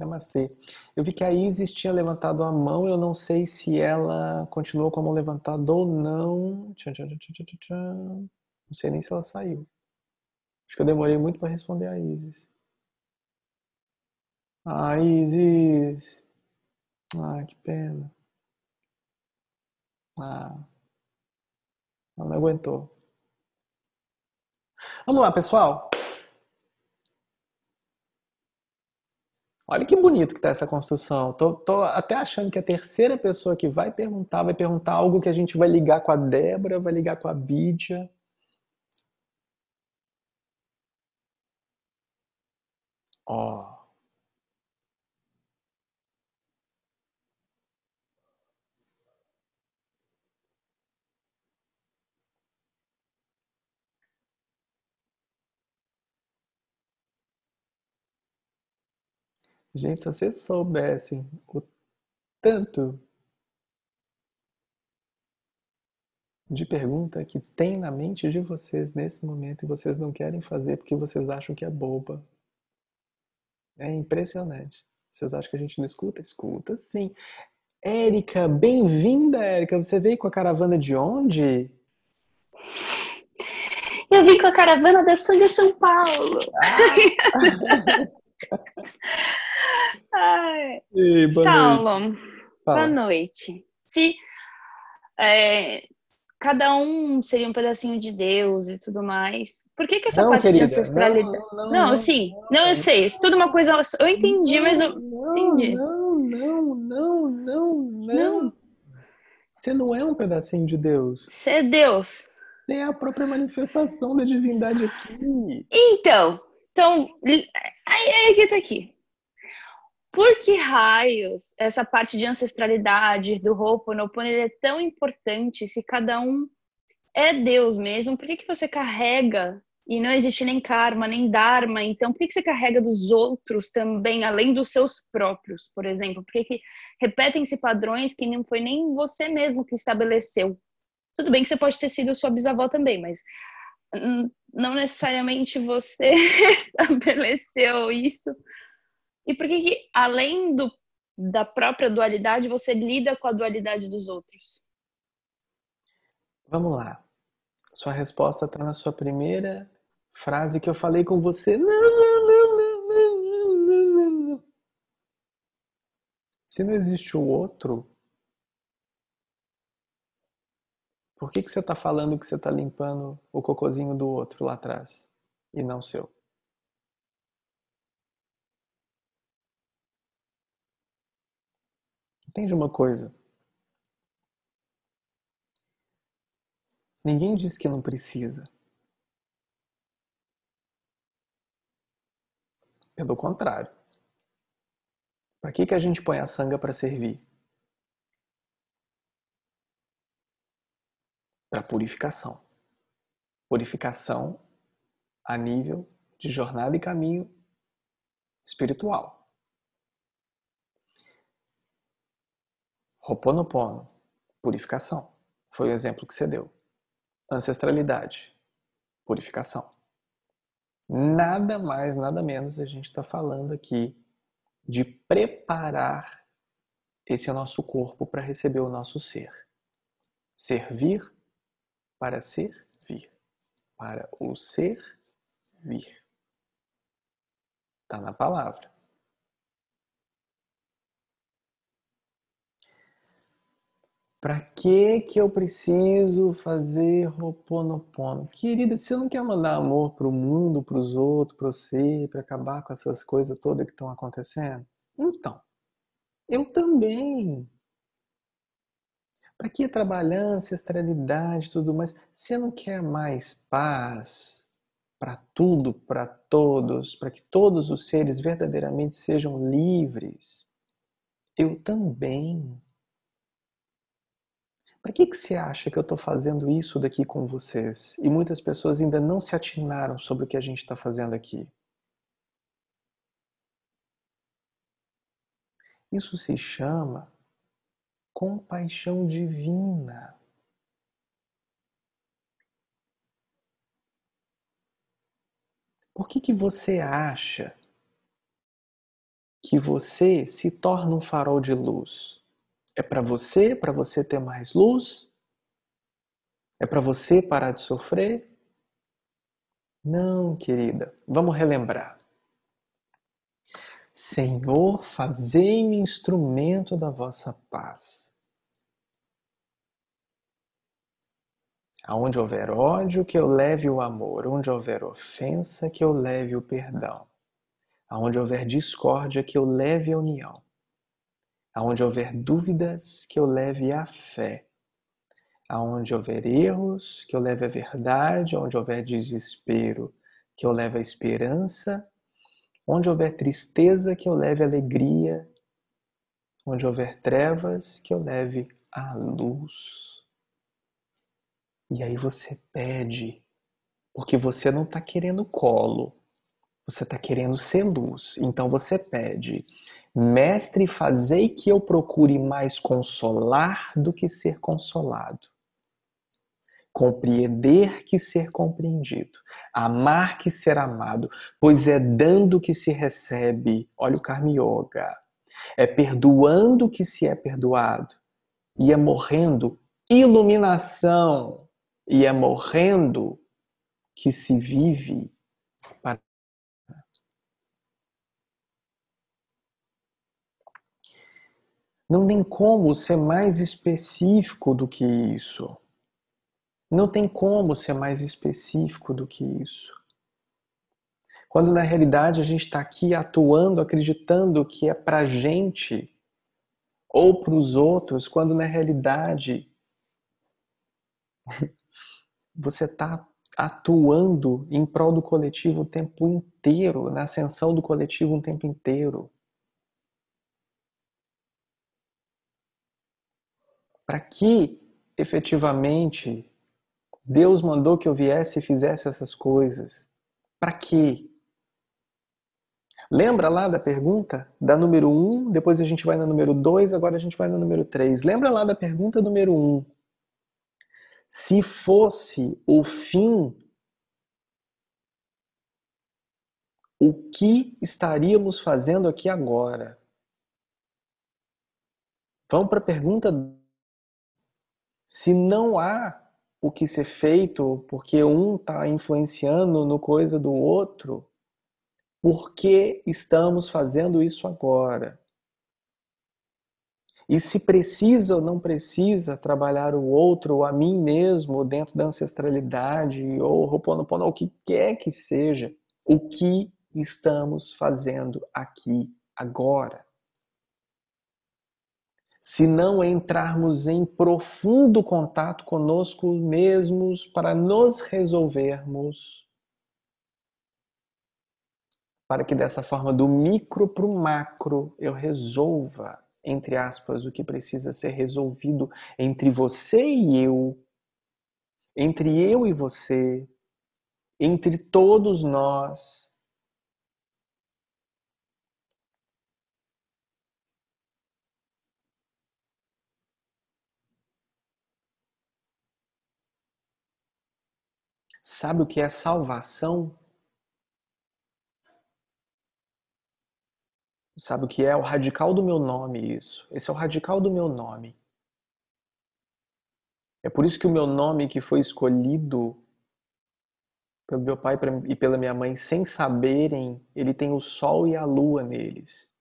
Namastê. Eu vi que a Isis tinha levantado a mão, eu não sei se ela continuou com a mão levantada ou não. Tchan, tchan, tchan, Não sei nem se ela saiu. Acho que eu demorei muito para responder a Isis. Ah, Isis. Ah, que pena. Ah, não aguentou. Vamos lá, pessoal. Olha que bonito que tá essa construção. Tô, tô, até achando que a terceira pessoa que vai perguntar vai perguntar algo que a gente vai ligar com a Débora, vai ligar com a Bídia. Ó. Gente, se vocês soubessem o tanto de pergunta que tem na mente de vocês nesse momento e vocês não querem fazer porque vocês acham que é boba. É impressionante. Vocês acham que a gente não escuta? Escuta sim. Érica, bem-vinda, Érica. Você veio com a caravana de onde? Eu vim com a caravana da Sangue São Paulo. Ah. Ai. Ei, boa Saulo, noite. boa noite. Se é, cada um seria um pedacinho de Deus e tudo mais. Por que, que essa não, parte querida, de ancestralidade? Não, não, não, não sim, não, eu sei. Isso tudo uma coisa. Eu entendi, mas eu entendi. Não, não, não, não, não. Você não é um pedacinho de Deus. Você é Deus. Você é a própria manifestação da divindade aqui. Então, então, aí, aí que tá aqui. Por que raios essa parte de ancestralidade do Ho'oponopono é tão importante se cada um é Deus mesmo? Por que, que você carrega e não existe nem karma, nem dharma? Então, por que, que você carrega dos outros também, além dos seus próprios, por exemplo? Por que, que repetem-se padrões que não foi nem você mesmo que estabeleceu? Tudo bem que você pode ter sido sua bisavó também, mas não necessariamente você estabeleceu isso e por que, que além do, da própria dualidade, você lida com a dualidade dos outros? Vamos lá. Sua resposta está na sua primeira frase que eu falei com você. Não, não, não, não, não, não, não. Se não existe o outro, por que, que você está falando que você está limpando o cocozinho do outro lá atrás e não seu? Entende uma coisa? Ninguém diz que não precisa. Pelo contrário. Para que, que a gente põe a sanga para servir? Para purificação. Purificação a nível de jornada e caminho espiritual. Ho'oponopono, purificação. Foi o exemplo que você deu. Ancestralidade, purificação. Nada mais, nada menos a gente está falando aqui de preparar esse nosso corpo para receber o nosso ser. Servir para servir. Para o ser vir. Está na palavra. Para que que eu preciso fazer Ho'oponopono? Querida, se eu não quer mandar amor para o mundo, para os outros, para você, para acabar com essas coisas todas que estão acontecendo, então, eu também. Para que trabalhar ancestralidade tudo mais? Se eu não quer mais paz para tudo, para todos, para que todos os seres verdadeiramente sejam livres, eu também para que, que você acha que eu estou fazendo isso daqui com vocês? E muitas pessoas ainda não se atinaram sobre o que a gente está fazendo aqui. Isso se chama compaixão divina. Por que, que você acha que você se torna um farol de luz? É para você, para você ter mais luz? É para você parar de sofrer? Não, querida. Vamos relembrar. Senhor, fazei-me instrumento da vossa paz. Aonde houver ódio, que eu leve o amor. Onde houver ofensa, que eu leve o perdão. Aonde houver discórdia, que eu leve a união. Aonde houver dúvidas, que eu leve a fé. Aonde houver erros, que eu leve a verdade. Onde houver desespero, que eu leve a esperança. Onde houver tristeza, que eu leve alegria. Onde houver trevas, que eu leve a luz. E aí você pede, porque você não está querendo colo, Você está querendo ser luz. Então você pede, mestre, fazei que eu procure mais consolar do que ser consolado. Compreender que ser compreendido, amar que ser amado, pois é dando que se recebe. Olha o Karma Yoga. É perdoando que se é perdoado. E é morrendo iluminação. E é morrendo que se vive para Não tem como ser mais específico do que isso. Não tem como ser mais específico do que isso. Quando na realidade a gente está aqui atuando, acreditando que é para gente ou para os outros, quando na realidade você está atuando em prol do coletivo o tempo inteiro, na ascensão do coletivo o tempo inteiro. Para que efetivamente Deus mandou que eu viesse e fizesse essas coisas? Para quê? Lembra lá da pergunta da número 1, um, depois a gente vai na número 2, agora a gente vai na número 3. Lembra lá da pergunta número 1. Um. Se fosse o fim, o que estaríamos fazendo aqui agora? Vamos para a pergunta se não há o que ser feito porque um está influenciando no coisa do outro, por que estamos fazendo isso agora? E se precisa ou não precisa trabalhar o outro, ou a mim mesmo, dentro da ancestralidade, ou Ho'oponopono, o que quer que seja, o que estamos fazendo aqui agora? Se não entrarmos em profundo contato conosco mesmos para nos resolvermos, para que dessa forma, do micro para o macro, eu resolva, entre aspas, o que precisa ser resolvido entre você e eu, entre eu e você, entre todos nós Sabe o que é salvação? Sabe o que é o radical do meu nome isso? Esse é o radical do meu nome. É por isso que o meu nome que foi escolhido pelo meu pai e pela minha mãe sem saberem, ele tem o sol e a lua neles.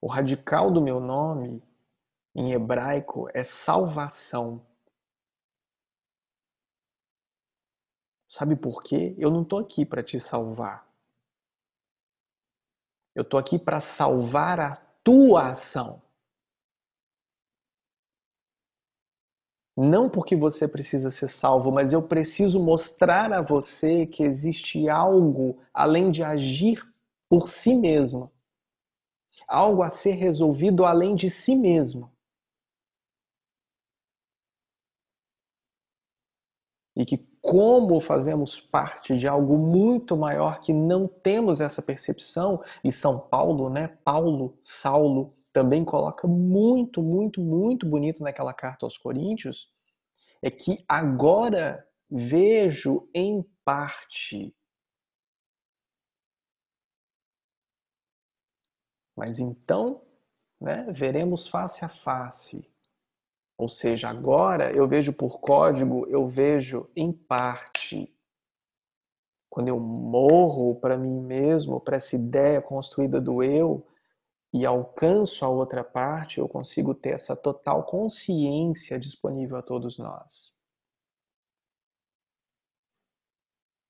O radical do meu nome em hebraico é salvação. Sabe por quê? Eu não estou aqui para te salvar. Eu estou aqui para salvar a tua ação. Não porque você precisa ser salvo, mas eu preciso mostrar a você que existe algo além de agir por si mesmo. Algo a ser resolvido além de si mesmo. E que como fazemos parte de algo muito maior que não temos essa percepção, e São Paulo, né, Paulo, Saulo, também coloca muito, muito, muito bonito naquela carta aos Coríntios, é que agora vejo em parte. Mas então, né, veremos face a face. Ou seja, agora eu vejo por código, eu vejo em parte. Quando eu morro para mim mesmo, para essa ideia construída do eu, e alcanço a outra parte, eu consigo ter essa total consciência disponível a todos nós.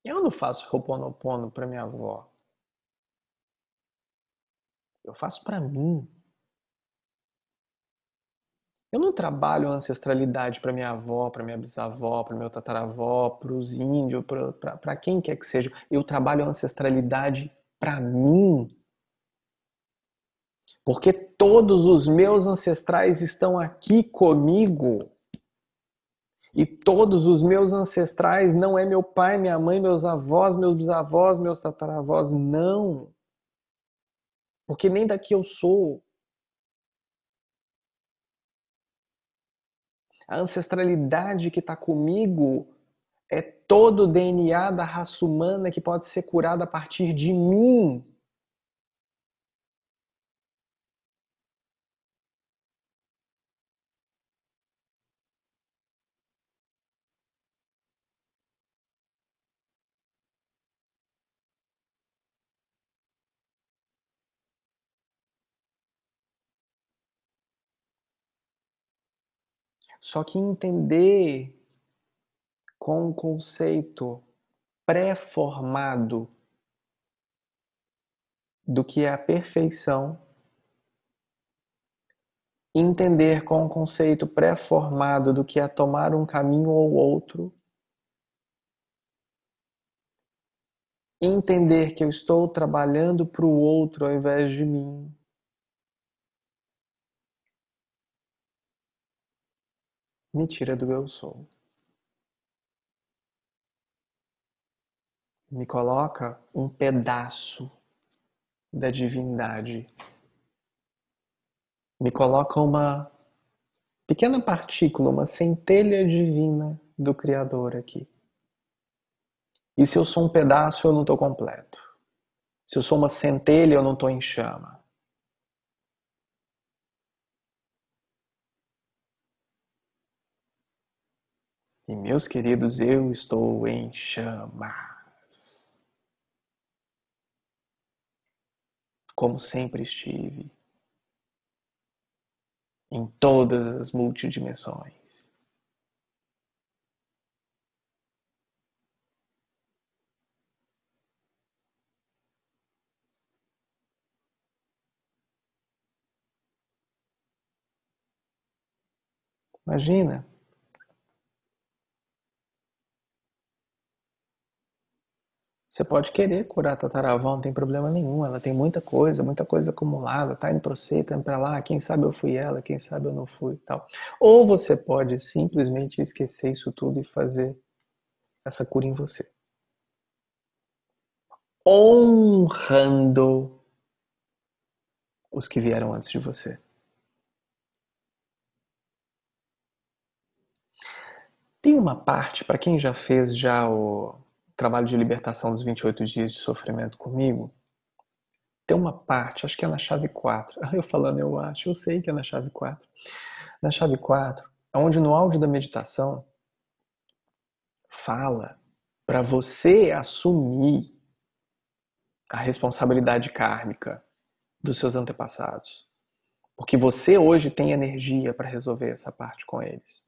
Eu não faço Ho'oponopono para minha avó. Eu faço para mim. Eu não trabalho ancestralidade para minha avó, para minha bisavó, para meu tataravó, para os índios, para quem quer que seja. Eu trabalho ancestralidade para mim. Porque todos os meus ancestrais estão aqui comigo. E todos os meus ancestrais não é meu pai, minha mãe, meus avós, meus bisavós, meus tataravós, não. Porque nem daqui eu sou. A ancestralidade que está comigo é todo o DNA da raça humana que pode ser curado a partir de mim. Só que entender com um conceito pré-formado do que é a perfeição, entender com um conceito pré-formado do que é tomar um caminho ou outro, entender que eu estou trabalhando para o outro ao invés de mim. Me tira do eu sou. me coloca um pedaço da divindade. Me coloca uma pequena partícula, uma centelha divina do Criador aqui. E se eu sou um pedaço, eu não estou completo. Se eu sou uma centelha, eu não estou em chama. E meus queridos, eu estou em chama. como sempre estive, em todas as multidimensões. Imagina Você pode querer curar a tataravó, não tem problema nenhum. Ela tem muita coisa, muita coisa acumulada, tá indo para você, tá indo para lá. Quem sabe eu fui ela, quem sabe eu não fui, tal. Ou você pode simplesmente esquecer isso tudo e fazer essa cura em você, honrando os que vieram antes de você. Tem uma parte para quem já fez já o trabalho de libertação dos 28 dias de sofrimento comigo, tem uma parte, acho que é na chave 4. Eu falando, eu acho, eu sei que é na chave 4. Na chave 4, onde no áudio da meditação fala para você assumir a responsabilidade kármica dos seus antepassados. Porque você hoje tem energia para resolver essa parte com eles.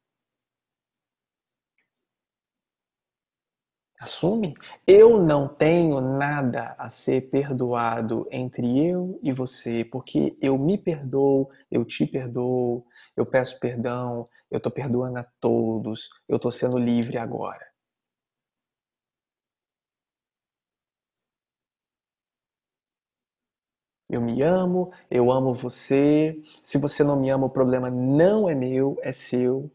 Assume. Eu não tenho nada a ser perdoado entre eu e você, porque eu me perdoo, eu te perdoo, eu peço perdão, eu estou perdoando a todos, eu estou sendo livre agora. Eu me amo, eu amo você. Se você não me ama, o problema não é meu, é seu.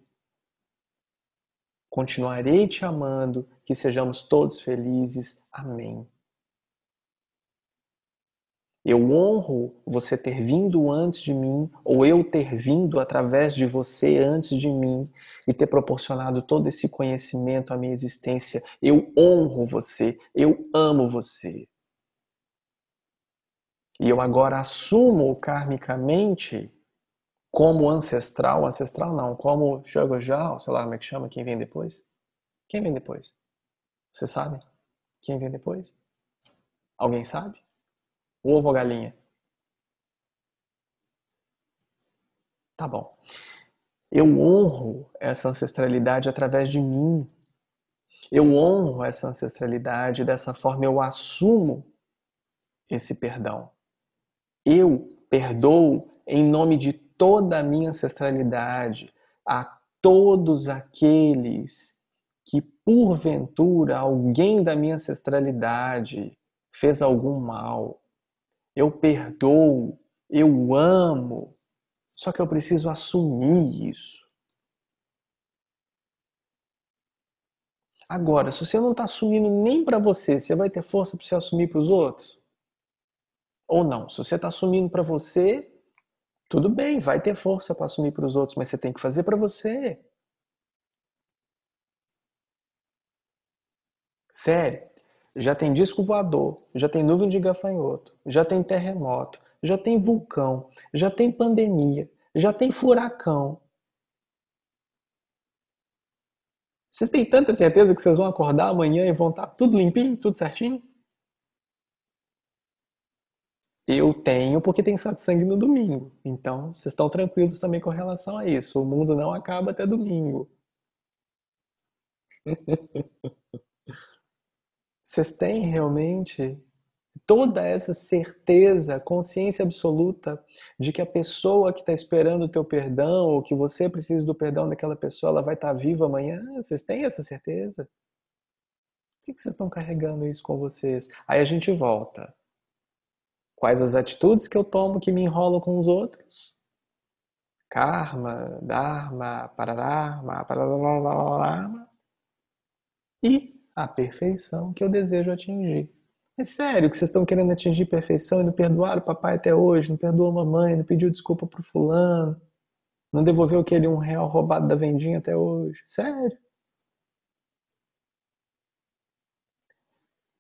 Continuarei te amando, que sejamos todos felizes. Amém. Eu honro você ter vindo antes de mim, ou eu ter vindo através de você antes de mim e ter proporcionado todo esse conhecimento à minha existência. Eu honro você, eu amo você. E eu agora assumo karmicamente como ancestral, ancestral não, como Shogojal, sei lá como é que chama, quem vem depois? Quem vem depois? Você sabe? Quem vem depois? Alguém sabe? Ovo ou galinha? Tá bom. Eu honro essa ancestralidade através de mim. Eu honro essa ancestralidade, dessa forma eu assumo esse perdão. Eu perdoo em nome de toda a minha ancestralidade, a todos aqueles que porventura alguém da minha ancestralidade fez algum mal. Eu perdoo, eu amo, só que eu preciso assumir isso. Agora, se você não está assumindo nem para você, você vai ter força para você assumir para os outros? Ou não? Se você está assumindo para você, tudo bem, vai ter força para assumir para os outros, mas você tem que fazer para você. Sério, já tem disco voador, já tem nuvem de gafanhoto, já tem terremoto, já tem vulcão, já tem pandemia, já tem furacão. Vocês têm tanta certeza que vocês vão acordar amanhã e vão estar tudo limpinho, tudo certinho? Eu tenho porque tem satsang no domingo. Então, vocês estão tranquilos também com relação a isso. O mundo não acaba até domingo. Vocês têm realmente toda essa certeza, consciência absoluta de que a pessoa que está esperando o teu perdão ou que você precisa do perdão daquela pessoa, ela vai estar tá viva amanhã? Vocês têm essa certeza? Por que vocês estão carregando isso com vocês? Aí a gente volta. Quais as atitudes que eu tomo que me enrolam com os outros? Karma, Dharma, Pararama, Pararama. E a perfeição que eu desejo atingir. É sério que vocês estão querendo atingir perfeição e não perdoaram o papai até hoje, não perdoou a mamãe, não pediu desculpa pro fulano, não devolveu aquele um real roubado da vendinha até hoje. Sério.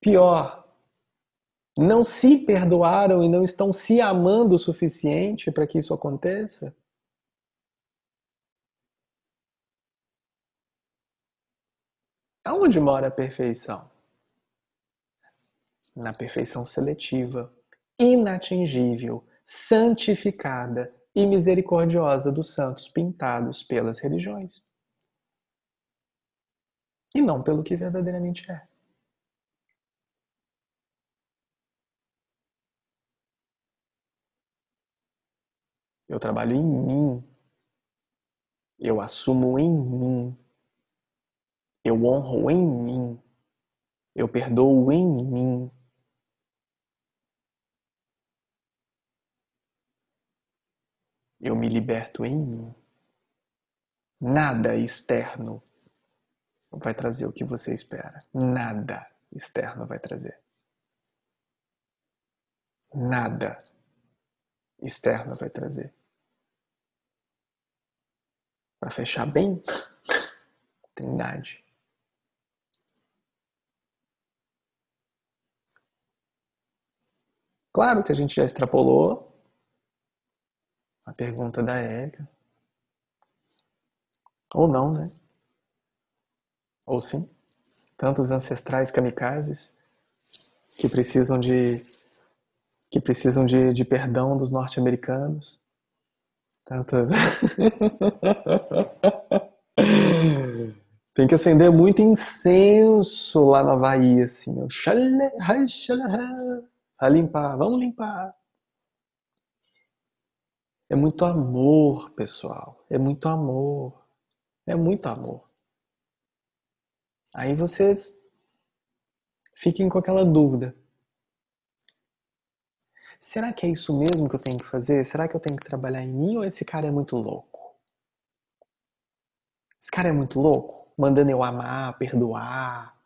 Pior, não se perdoaram e não estão se amando o suficiente para que isso aconteça? Aonde mora a perfeição? Na perfeição seletiva, inatingível, santificada e misericordiosa dos santos pintados pelas religiões. E não pelo que verdadeiramente é. Eu trabalho em mim. Eu assumo em mim. Eu honro em mim. Eu perdoo em mim. Eu me liberto em mim. Nada externo vai trazer o que você espera. Nada externo vai trazer. Nada externo vai trazer. Para fechar bem, Trindade. Claro que a gente já extrapolou a pergunta da Érica. Ou não, né? Ou sim. Tantos ancestrais kamikazes que precisam de que precisam de, de perdão dos norte-americanos. Tem que acender muito incenso lá na Havaí, assim. A limpar, vamos limpar. É muito amor, pessoal. É muito amor. É muito amor. Aí vocês fiquem com aquela dúvida. Será que é isso mesmo que eu tenho que fazer? Será que eu tenho que trabalhar em mim ou esse cara é muito louco? Esse cara é muito louco? Mandando eu amar, perdoar.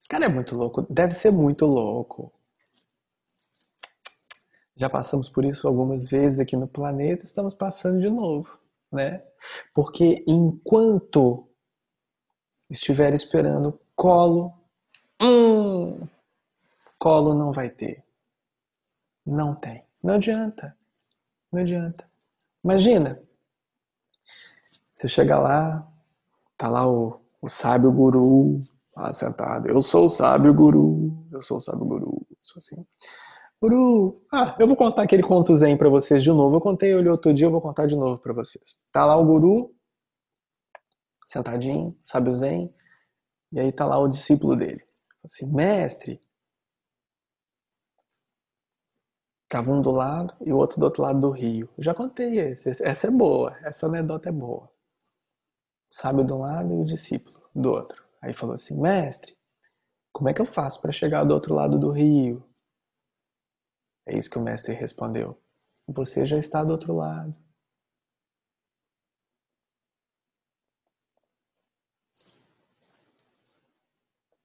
Esse cara é muito louco. Deve ser muito louco. Já passamos por isso algumas vezes aqui no planeta, estamos passando de novo, né? Porque enquanto estiver esperando colo, hum, colo não vai ter. Não tem. Não adianta. Não adianta. Imagina. Você chega lá, tá lá o, o sábio guru lá sentado. Eu sou o sábio guru. Eu sou o sábio guru. Sou assim. Guru, ah, eu vou contar aquele conto zen pra vocês de novo. Eu contei ele outro dia, eu vou contar de novo pra vocês. Tá lá o guru, sentadinho, sábio zen, e aí tá lá o discípulo dele. Assim, mestre, Tava um do lado e o outro do outro lado do rio. Eu já contei esse. Essa é boa. Essa anedota é boa. Sábio de um lado e o discípulo do outro. Aí falou assim: Mestre, como é que eu faço para chegar do outro lado do rio? É isso que o mestre respondeu. Você já está do outro lado.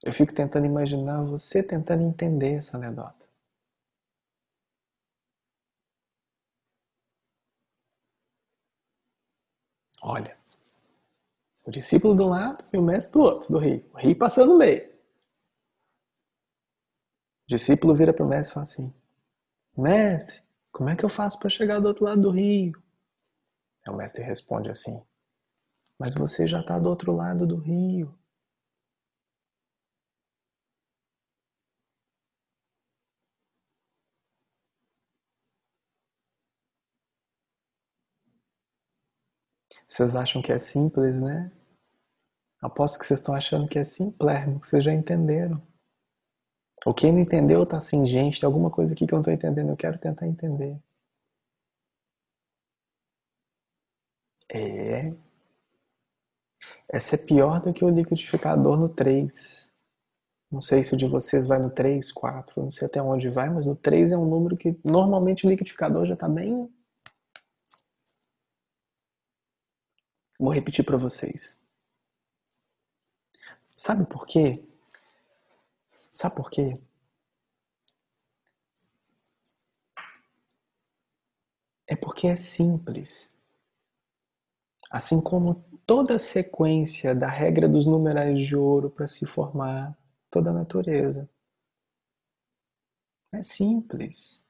Eu fico tentando imaginar você tentando entender essa anedota. Olha, o discípulo do lado e o mestre do outro, do rio. O rio passando no meio. O discípulo vira para o mestre e fala assim: Mestre, como é que eu faço para chegar do outro lado do rio? Aí o mestre responde assim: Mas você já está do outro lado do rio. Vocês acham que é simples, né? Aposto que vocês estão achando que é simplérrimo, que vocês já entenderam. Ou quem não entendeu tá assim, gente, tem alguma coisa aqui que eu não estou entendendo, eu quero tentar entender. É. Essa é pior do que o liquidificador no 3. Não sei se o de vocês vai no 3, 4, não sei até onde vai, mas no 3 é um número que normalmente o liquidificador já está bem Vou repetir para vocês. Sabe por quê? Sabe por quê? É porque é simples. Assim como toda a sequência da regra dos numerais de ouro para se formar toda a natureza. É simples.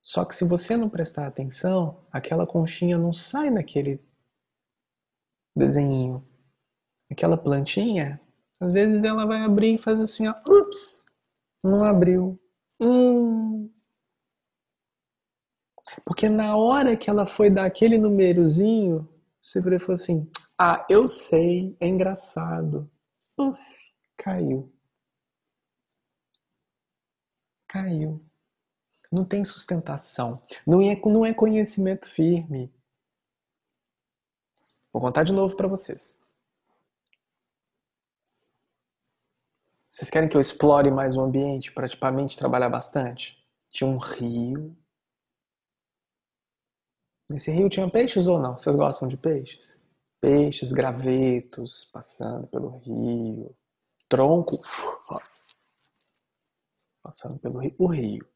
Só que se você não prestar atenção, aquela conchinha não sai naquele desenho. Aquela plantinha, às vezes ela vai abrir e faz assim, ó, ups, não abriu. Hum. Porque na hora que ela foi dar aquele númerozinho, você falou assim, ah, eu sei, é engraçado. Uf, caiu. Caiu. Não tem sustentação. Não é, não é conhecimento firme. Vou contar de novo para vocês. Vocês querem que eu explore mais o ambiente para tipo, a mente trabalhar bastante? Tinha um rio. Nesse rio tinha peixes ou não? Vocês gostam de peixes? Peixes, gravetos passando pelo rio. Tronco. Passando pelo rio. O rio.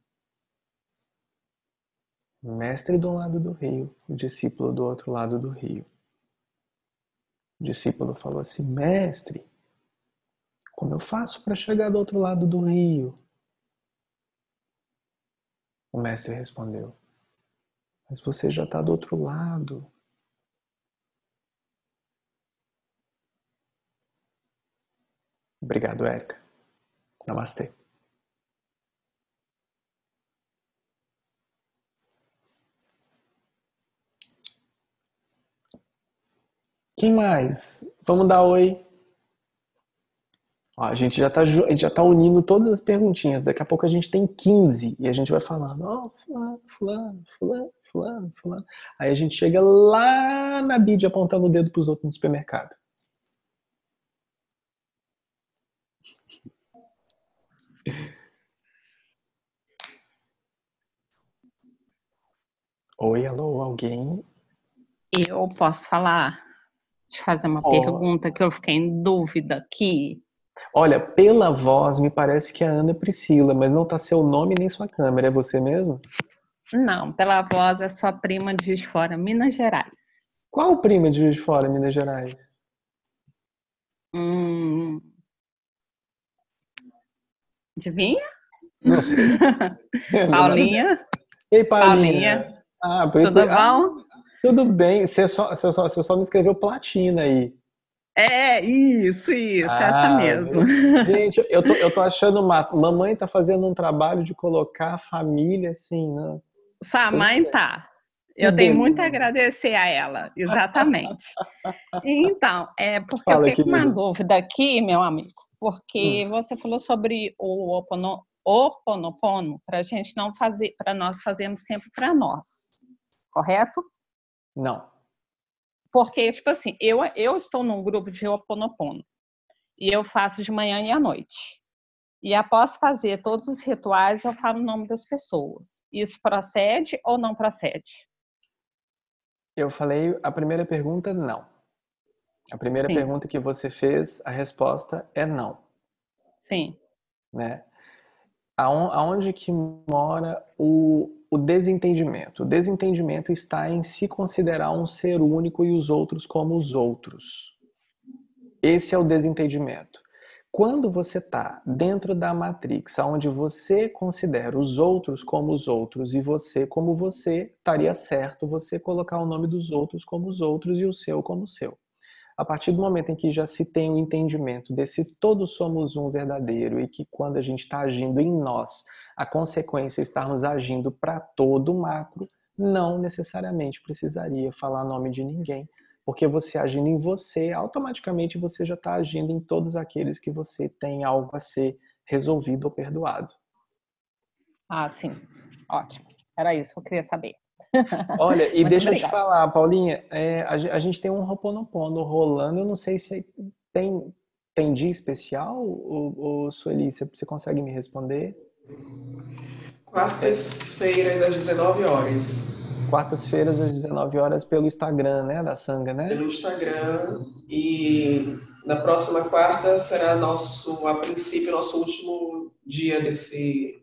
mestre do lado do rio, o discípulo do outro lado do rio. O discípulo falou assim: Mestre, como eu faço para chegar do outro lado do rio? O mestre respondeu: Mas você já está do outro lado. Obrigado, Érica. Namastê. Quem mais? Vamos dar oi. Ó, a gente já está tá unindo todas as perguntinhas. Daqui a pouco a gente tem 15 e a gente vai falando, ó, oh, fulano, fulano, fulano, fulano, fulano. Aí a gente chega lá na bid apontando o dedo para os outros no supermercado. Oi, alô, alguém? Eu posso falar te fazer uma oh. pergunta que eu fiquei em dúvida aqui. Olha, pela voz me parece que é a Ana Priscila, mas não tá seu nome nem sua câmera. É você mesmo? Não, pela voz é sua prima de Juiz de Fora, Minas Gerais. Qual prima de Juiz de Fora, Minas Gerais? Hum... Adivinha? Não sei. Paulinha. Ei, Paulinha. Paulinha. Ah, Tudo ah, bom? Tudo bem, você só, você só, você só me escreveu platina aí. É, isso, isso, ah, essa mesmo. Gente, eu tô, eu tô achando massa. Mamãe tá fazendo um trabalho de colocar a família assim, né? Sua mãe tá. Eu tenho muito a agradecer a ela, exatamente. então, é porque Fala, eu fiquei com uma dúvida aqui, meu amigo, porque hum. você falou sobre o opono, oponopono para a gente não fazer, para nós fazermos sempre para nós, correto? Não. Porque, tipo assim, eu, eu estou num grupo de Ho'oponopono e eu faço de manhã e à noite. E após fazer todos os rituais, eu falo o nome das pessoas. Isso procede ou não procede? Eu falei a primeira pergunta, não. A primeira Sim. pergunta que você fez, a resposta é não. Sim. Né? Aonde que mora o, o desentendimento? O desentendimento está em se considerar um ser único e os outros como os outros. Esse é o desentendimento. Quando você está dentro da matrix, onde você considera os outros como os outros e você como você, estaria certo você colocar o nome dos outros como os outros e o seu como o seu. A partir do momento em que já se tem o entendimento desse todos somos um verdadeiro e que quando a gente está agindo em nós, a consequência é estarmos agindo para todo o macro, não necessariamente precisaria falar nome de ninguém, porque você agindo em você, automaticamente você já está agindo em todos aqueles que você tem algo a ser resolvido ou perdoado. Ah, sim. Ótimo. Era isso que eu queria saber. Olha, e deixa obrigada. eu te falar, Paulinha, é, a, a, gente tem um Roponopono rolando, eu não sei se tem, tem dia especial, ou, ou Sueli, você consegue me responder? Quartas-feiras às 19 horas. Quartas-feiras às 19 horas pelo Instagram, né, da Sanga, né? Pelo Instagram e na próxima quarta será nosso, a princípio, nosso último dia desse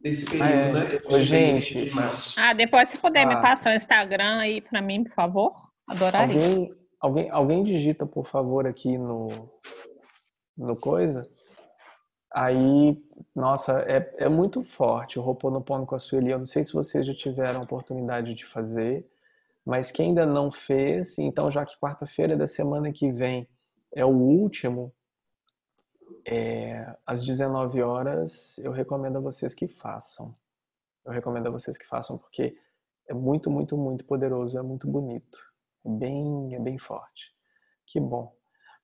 desse período, ah, é. né? Depois gente. De ah, depois se puder me passar o Instagram aí para mim, por favor. Adoraria. Alguém, alguém, alguém digita, por favor, aqui no, no coisa. Aí, nossa, é, é muito forte o Roponopono com a Sueli. Eu não sei se vocês já tiveram a oportunidade de fazer, mas quem ainda não fez, então já que quarta-feira da semana que vem é o último, é, às 19 horas, eu recomendo a vocês que façam. Eu recomendo a vocês que façam porque é muito, muito, muito poderoso, é muito bonito, é bem, é bem forte. Que bom.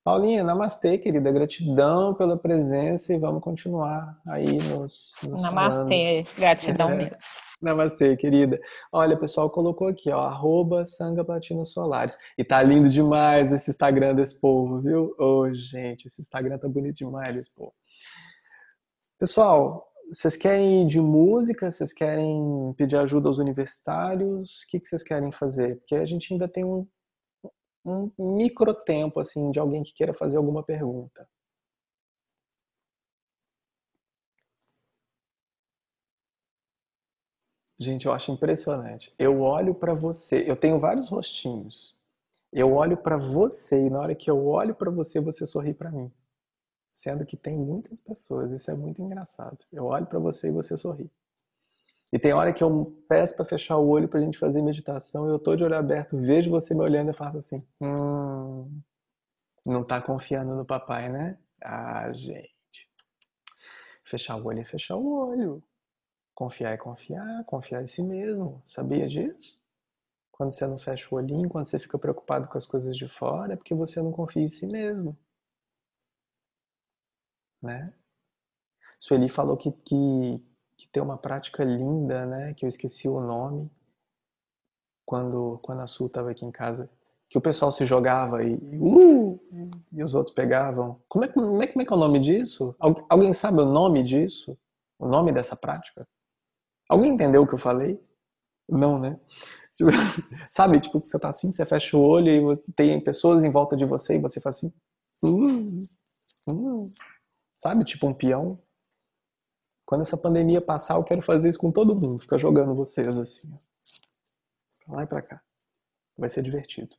Paulinha, namastê, querida. Gratidão pela presença e vamos continuar aí nos. nos namastê, falando. gratidão é. mesmo. Namastê, querida. Olha, o pessoal colocou aqui, ó, arroba Sanga Platina Solares. E tá lindo demais esse Instagram desse povo, viu? Ô, oh, gente, esse Instagram tá bonito demais desse povo. Pessoal, vocês querem ir de música? Vocês querem pedir ajuda aos universitários? O que, que vocês querem fazer? Porque a gente ainda tem um, um micro tempo, assim, de alguém que queira fazer alguma pergunta. Gente, eu acho impressionante. Eu olho para você, eu tenho vários rostinhos. Eu olho para você e na hora que eu olho para você, você sorri para mim. Sendo que tem muitas pessoas, isso é muito engraçado. Eu olho para você e você sorri. E tem hora que eu peço para fechar o olho pra gente fazer meditação, eu tô de olho aberto, vejo você me olhando e falo assim: "Hum, não tá confiando no papai, né?" Ah, gente. Fechar o olho é fechar o olho. Confiar é confiar, confiar em si mesmo. Sabia disso? Quando você não fecha o olhinho, quando você fica preocupado com as coisas de fora, é porque você não confia em si mesmo. Né? Sueli falou que, que, que tem uma prática linda, né? Que eu esqueci o nome. Quando, quando a Su estava aqui em casa, que o pessoal se jogava e, uh, e os outros pegavam. Como é, como, é, como é que é o nome disso? Alguém sabe o nome disso? O nome dessa prática? Alguém entendeu o que eu falei? Não, né? Tipo, sabe, tipo, você tá assim, você fecha o olho e tem pessoas em volta de você e você faz assim. Uh, uh, sabe, tipo um peão. Quando essa pandemia passar, eu quero fazer isso com todo mundo. Ficar jogando vocês assim. Pra lá e pra cá. Vai ser divertido.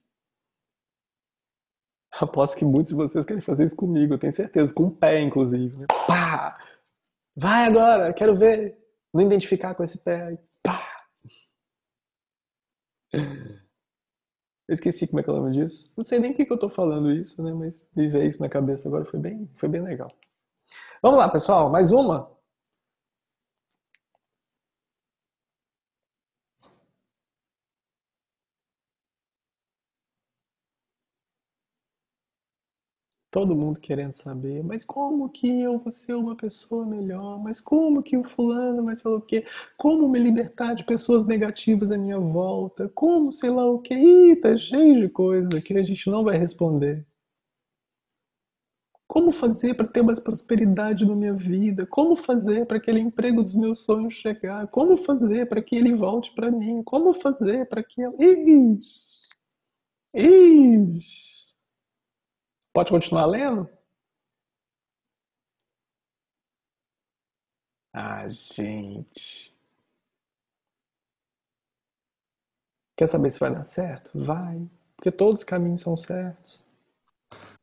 Aposto que muitos de vocês querem fazer isso comigo, eu tenho certeza. Com o pé, inclusive. Né? Pá! Vai agora, quero ver não identificar com esse pé. Aí, pá! Eu esqueci como é que é o nome disso. Não sei nem por que eu tô falando isso, né? Mas veio isso na cabeça agora, foi bem, foi bem legal. Vamos lá, pessoal, mais uma? Todo mundo querendo saber, mas como que eu vou ser uma pessoa melhor? Mas como que o fulano vai ser o quê? Como me libertar de pessoas negativas à minha volta? Como sei lá o quê? Ih, tá cheio de coisa que a gente não vai responder. Como fazer para ter mais prosperidade na minha vida? Como fazer para aquele emprego dos meus sonhos chegar? Como fazer para que ele volte para mim? Como fazer para que ela. Ixi! Ixi! Pode continuar lendo? Ah, gente. Quer saber se vai dar certo? Vai. Porque todos os caminhos são certos.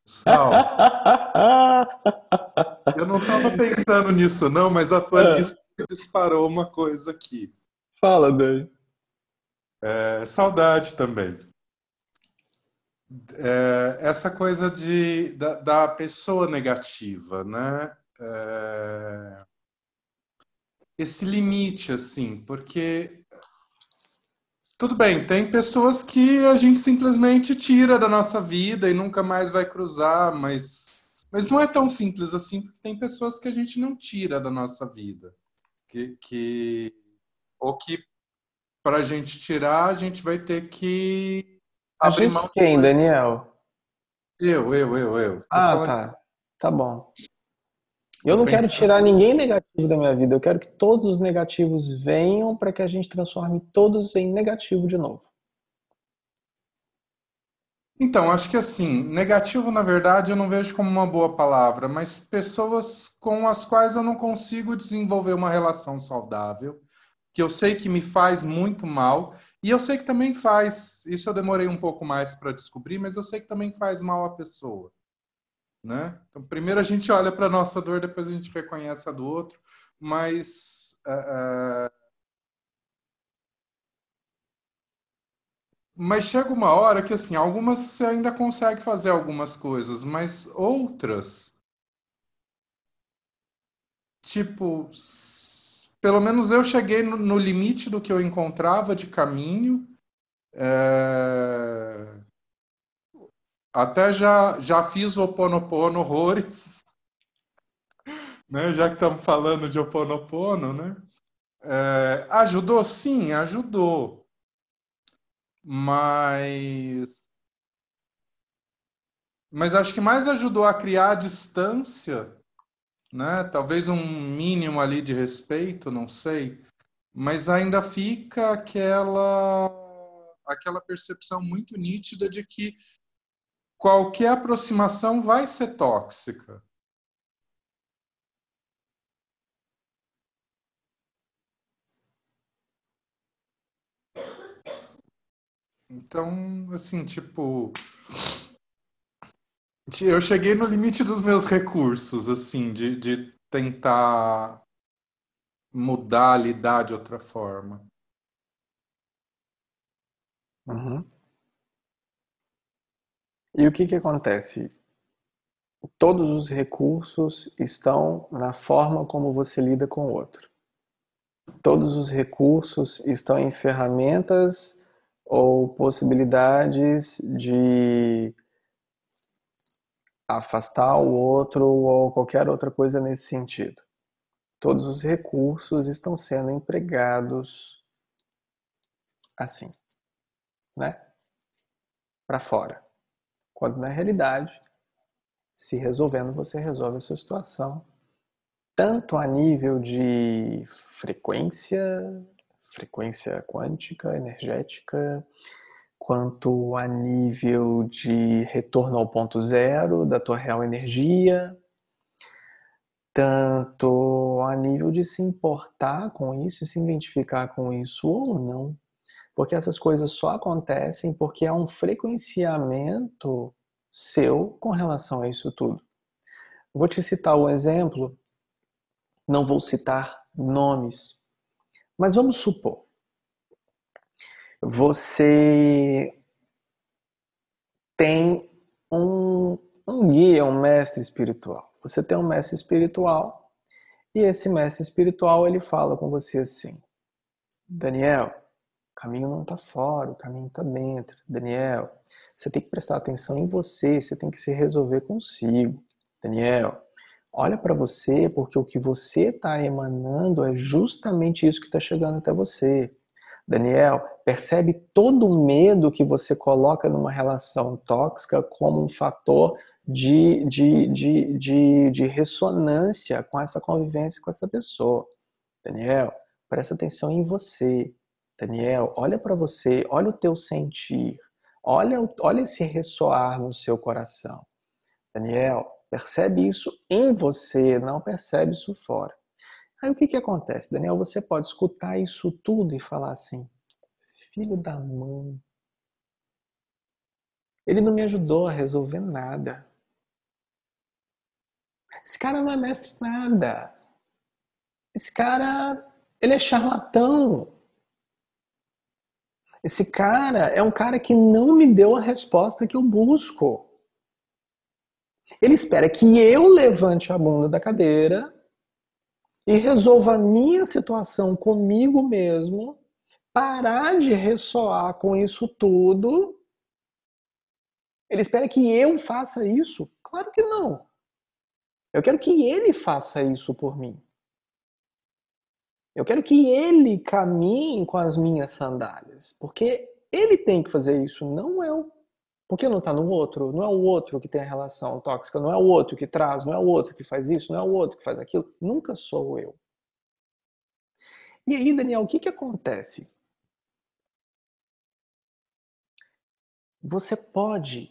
Sal, eu não estava pensando nisso, não, mas a tua é. lista disparou uma coisa aqui. Fala, Dani. É, saudade também. É, essa coisa de, da, da pessoa negativa, né? É, esse limite, assim, porque tudo bem, tem pessoas que a gente simplesmente tira da nossa vida e nunca mais vai cruzar, mas, mas não é tão simples assim, porque tem pessoas que a gente não tira da nossa vida. Que, que, ou que para a gente tirar, a gente vai ter que abrir mão. Quem, Daniel? Eu, eu, eu, eu. Tô ah, falando... tá. Tá bom. Eu não quero tirar ninguém negativo da minha vida. Eu quero que todos os negativos venham para que a gente transforme todos em negativo de novo. Então, acho que assim, negativo, na verdade, eu não vejo como uma boa palavra, mas pessoas com as quais eu não consigo desenvolver uma relação saudável, que eu sei que me faz muito mal, e eu sei que também faz, isso eu demorei um pouco mais para descobrir, mas eu sei que também faz mal à pessoa. Né? Então, primeiro a gente olha para nossa dor, depois a gente reconhece a do outro, mas. Uh, uh... Mas chega uma hora que, assim, algumas você ainda consegue fazer algumas coisas, mas outras. Tipo, pelo menos eu cheguei no, no limite do que eu encontrava de caminho. É até já, já fiz o Oponopono horrores, né? já que estamos falando de Oponopono, né? É, ajudou? Sim, ajudou. Mas. Mas acho que mais ajudou a criar a distância, né? Talvez um mínimo ali de respeito, não sei. Mas ainda fica aquela aquela percepção muito nítida de que qualquer aproximação vai ser tóxica. Então, assim, tipo. Eu cheguei no limite dos meus recursos, assim, de, de tentar mudar, lidar de outra forma. Uhum. E o que, que acontece? Todos os recursos estão na forma como você lida com o outro. Todos os recursos estão em ferramentas ou possibilidades de afastar o outro ou qualquer outra coisa nesse sentido. Todos os recursos estão sendo empregados assim, né? Para fora. Quando na realidade, se resolvendo, você resolve a sua situação, tanto a nível de frequência, frequência quântica, energética, quanto a nível de retorno ao ponto zero da tua real energia, tanto a nível de se importar com isso e se identificar com isso ou não. Porque essas coisas só acontecem porque há um frequenciamento seu com relação a isso tudo. Vou te citar um exemplo, não vou citar nomes, mas vamos supor. Você tem um, um guia, um mestre espiritual. Você tem um mestre espiritual e esse mestre espiritual ele fala com você assim: Daniel, o caminho não está fora, o caminho está dentro. Daniel, você tem que prestar atenção em você, você tem que se resolver consigo. Daniel, olha para você, porque o que você está emanando é justamente isso que está chegando até você. Daniel, percebe todo o medo que você coloca numa relação tóxica como um fator de, de, de, de, de ressonância com essa convivência com essa pessoa. Daniel, presta atenção em você. Daniel, olha para você, olha o teu sentir, olha, olha esse ressoar no seu coração. Daniel, percebe isso em você, não percebe isso fora. Aí o que, que acontece, Daniel? Você pode escutar isso tudo e falar assim: filho da mãe, ele não me ajudou a resolver nada. Esse cara não é mestre nada. Esse cara, ele é charlatão. Esse cara é um cara que não me deu a resposta que eu busco. Ele espera que eu levante a bunda da cadeira e resolva a minha situação comigo mesmo, parar de ressoar com isso tudo. Ele espera que eu faça isso? Claro que não. Eu quero que ele faça isso por mim. Eu quero que ele caminhe com as minhas sandálias, porque ele tem que fazer isso, não eu. Porque não está no outro, não é o outro que tem a relação tóxica, não é o outro que traz, não é o outro que faz isso, não é o outro que faz aquilo. Nunca sou eu. E aí, Daniel, o que, que acontece? Você pode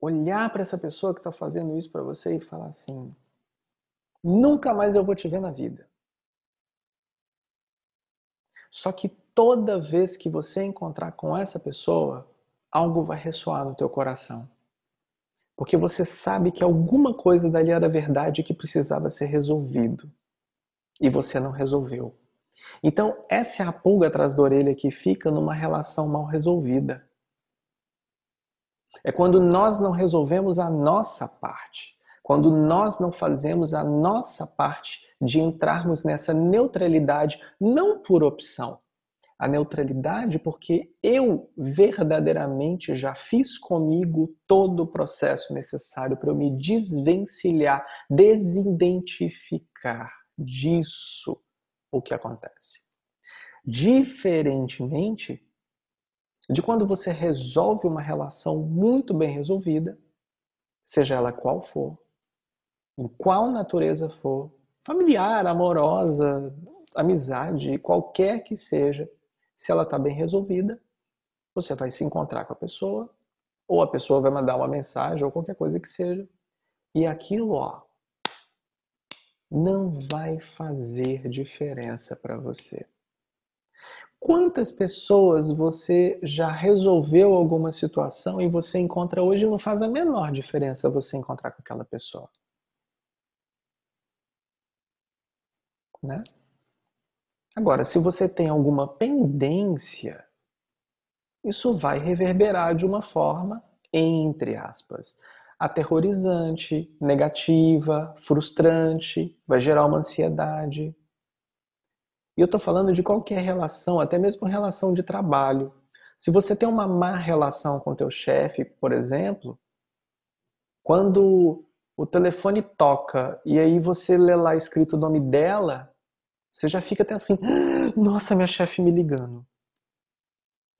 olhar para essa pessoa que está fazendo isso para você e falar assim: nunca mais eu vou te ver na vida. Só que toda vez que você encontrar com essa pessoa, algo vai ressoar no teu coração. Porque você sabe que alguma coisa dali era verdade que precisava ser resolvido. E você não resolveu. Então, essa é a pulga atrás da orelha que fica numa relação mal resolvida. É quando nós não resolvemos a nossa parte. Quando nós não fazemos a nossa parte de entrarmos nessa neutralidade, não por opção, a neutralidade porque eu verdadeiramente já fiz comigo todo o processo necessário para eu me desvencilhar, desidentificar disso o que acontece. Diferentemente de quando você resolve uma relação muito bem resolvida, seja ela qual for, em qual natureza for, familiar, amorosa, amizade, qualquer que seja, se ela está bem resolvida, você vai se encontrar com a pessoa, ou a pessoa vai mandar uma mensagem, ou qualquer coisa que seja, e aquilo, ó, não vai fazer diferença para você. Quantas pessoas você já resolveu alguma situação e você encontra hoje não faz a menor diferença você encontrar com aquela pessoa? Né? Agora, se você tem alguma pendência, isso vai reverberar de uma forma, entre aspas, aterrorizante, negativa, frustrante, vai gerar uma ansiedade. E eu estou falando de qualquer relação, até mesmo relação de trabalho. Se você tem uma má relação com teu chefe, por exemplo, quando o telefone toca e aí você lê lá escrito o nome dela, você já fica até assim, nossa, minha chefe me ligando.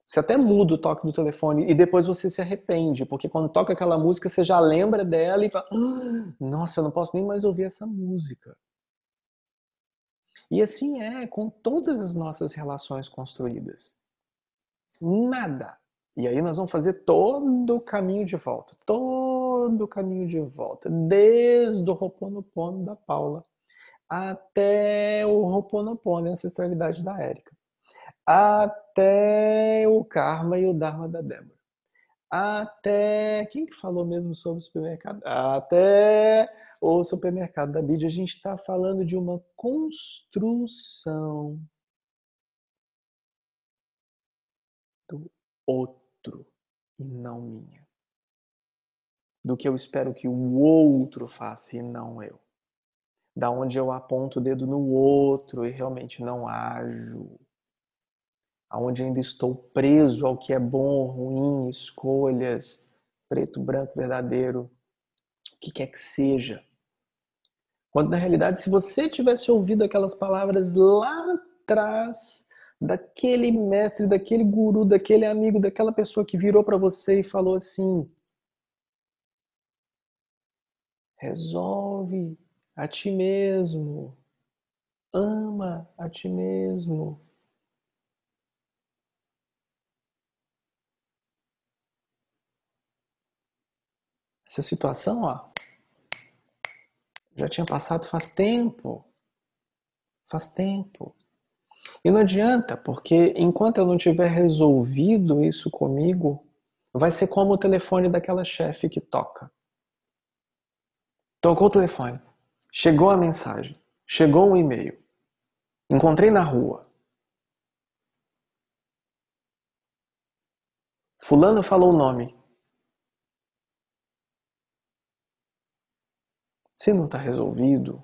Você até muda o toque do telefone e depois você se arrepende, porque quando toca aquela música você já lembra dela e fala: Nossa, eu não posso nem mais ouvir essa música. E assim é com todas as nossas relações construídas. Nada. E aí nós vamos fazer todo o caminho de volta, todo o caminho de volta, desde o Roponopono da Paula até o Roponopono e a ancestralidade da Érica, até o Karma e o Dharma da Débora, até quem que falou mesmo sobre o supermercado? Até o supermercado da Bíblia, a gente está falando de uma construção do outro e não minha. Do que eu espero que o outro faça e não eu da onde eu aponto o dedo no outro e realmente não ajo, aonde ainda estou preso ao que é bom ruim, escolhas, preto, branco, verdadeiro, o que quer que seja. Quando na realidade, se você tivesse ouvido aquelas palavras lá atrás, daquele mestre, daquele guru, daquele amigo, daquela pessoa que virou para você e falou assim: resolve, a ti mesmo. Ama a ti mesmo. Essa situação, ó, Já tinha passado faz tempo. Faz tempo. E não adianta, porque enquanto eu não tiver resolvido isso comigo, vai ser como o telefone daquela chefe que toca. Tocou o telefone, chegou a mensagem, chegou um e-mail, encontrei na rua. Fulano falou o nome. Se não está resolvido,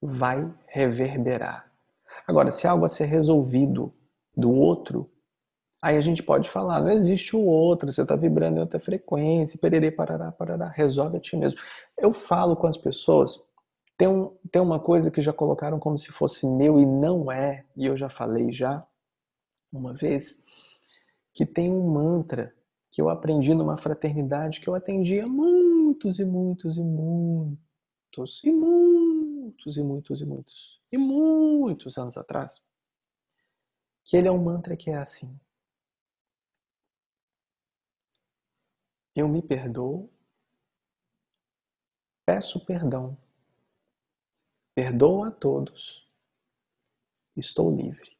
vai reverberar. Agora, se algo a ser resolvido do outro, aí a gente pode falar, não existe o outro, você está vibrando em outra frequência, pererê, parará, parará, resolve a ti mesmo. Eu falo com as pessoas, tem, um, tem uma coisa que já colocaram como se fosse meu e não é, e eu já falei já uma vez, que tem um mantra que eu aprendi numa fraternidade que eu atendia muitos e muitos e muitos e muitos e muitos e muitos e muitos anos atrás. Que ele é um mantra que é assim: Eu me perdoo, peço perdão, perdoo a todos, estou livre.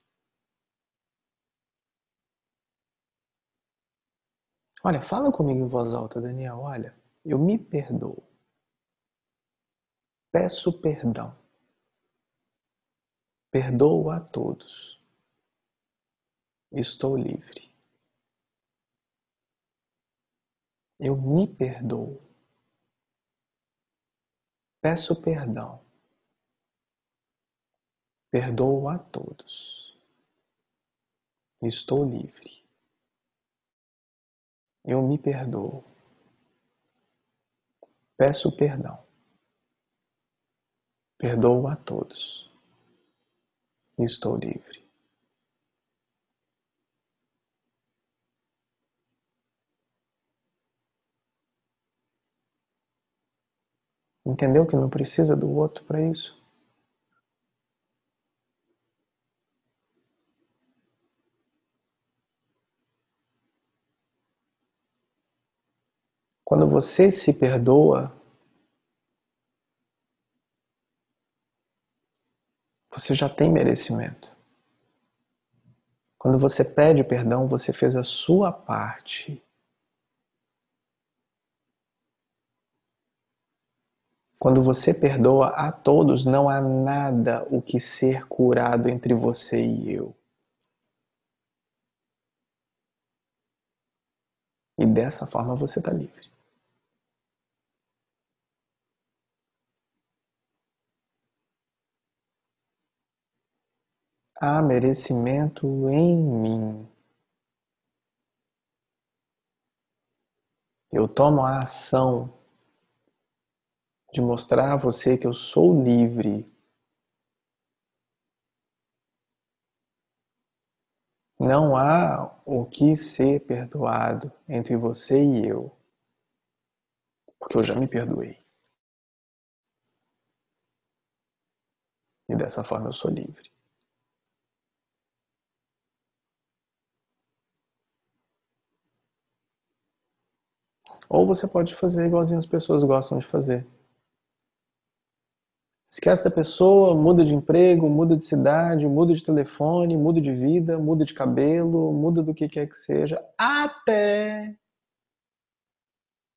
Olha, fala comigo em voz alta, Daniel. Olha, eu me perdoo. Peço perdão. Perdoo a todos. Estou livre. Eu me perdoo. Peço perdão. Perdoo a todos. Estou livre. Eu me perdoo. Peço perdão. Perdoo a todos. Estou livre. Entendeu que não precisa do outro para isso? Quando você se perdoa, você já tem merecimento. Quando você pede perdão, você fez a sua parte. Quando você perdoa a todos, não há nada o que ser curado entre você e eu. E dessa forma você está livre. Há merecimento em mim. Eu tomo a ação de mostrar a você que eu sou livre. Não há o que ser perdoado entre você e eu, porque eu já me perdoei. E dessa forma eu sou livre. Ou você pode fazer igualzinho as pessoas gostam de fazer. Esquece da pessoa, muda de emprego, muda de cidade, muda de telefone, muda de vida, muda de cabelo, muda do que quer que seja, até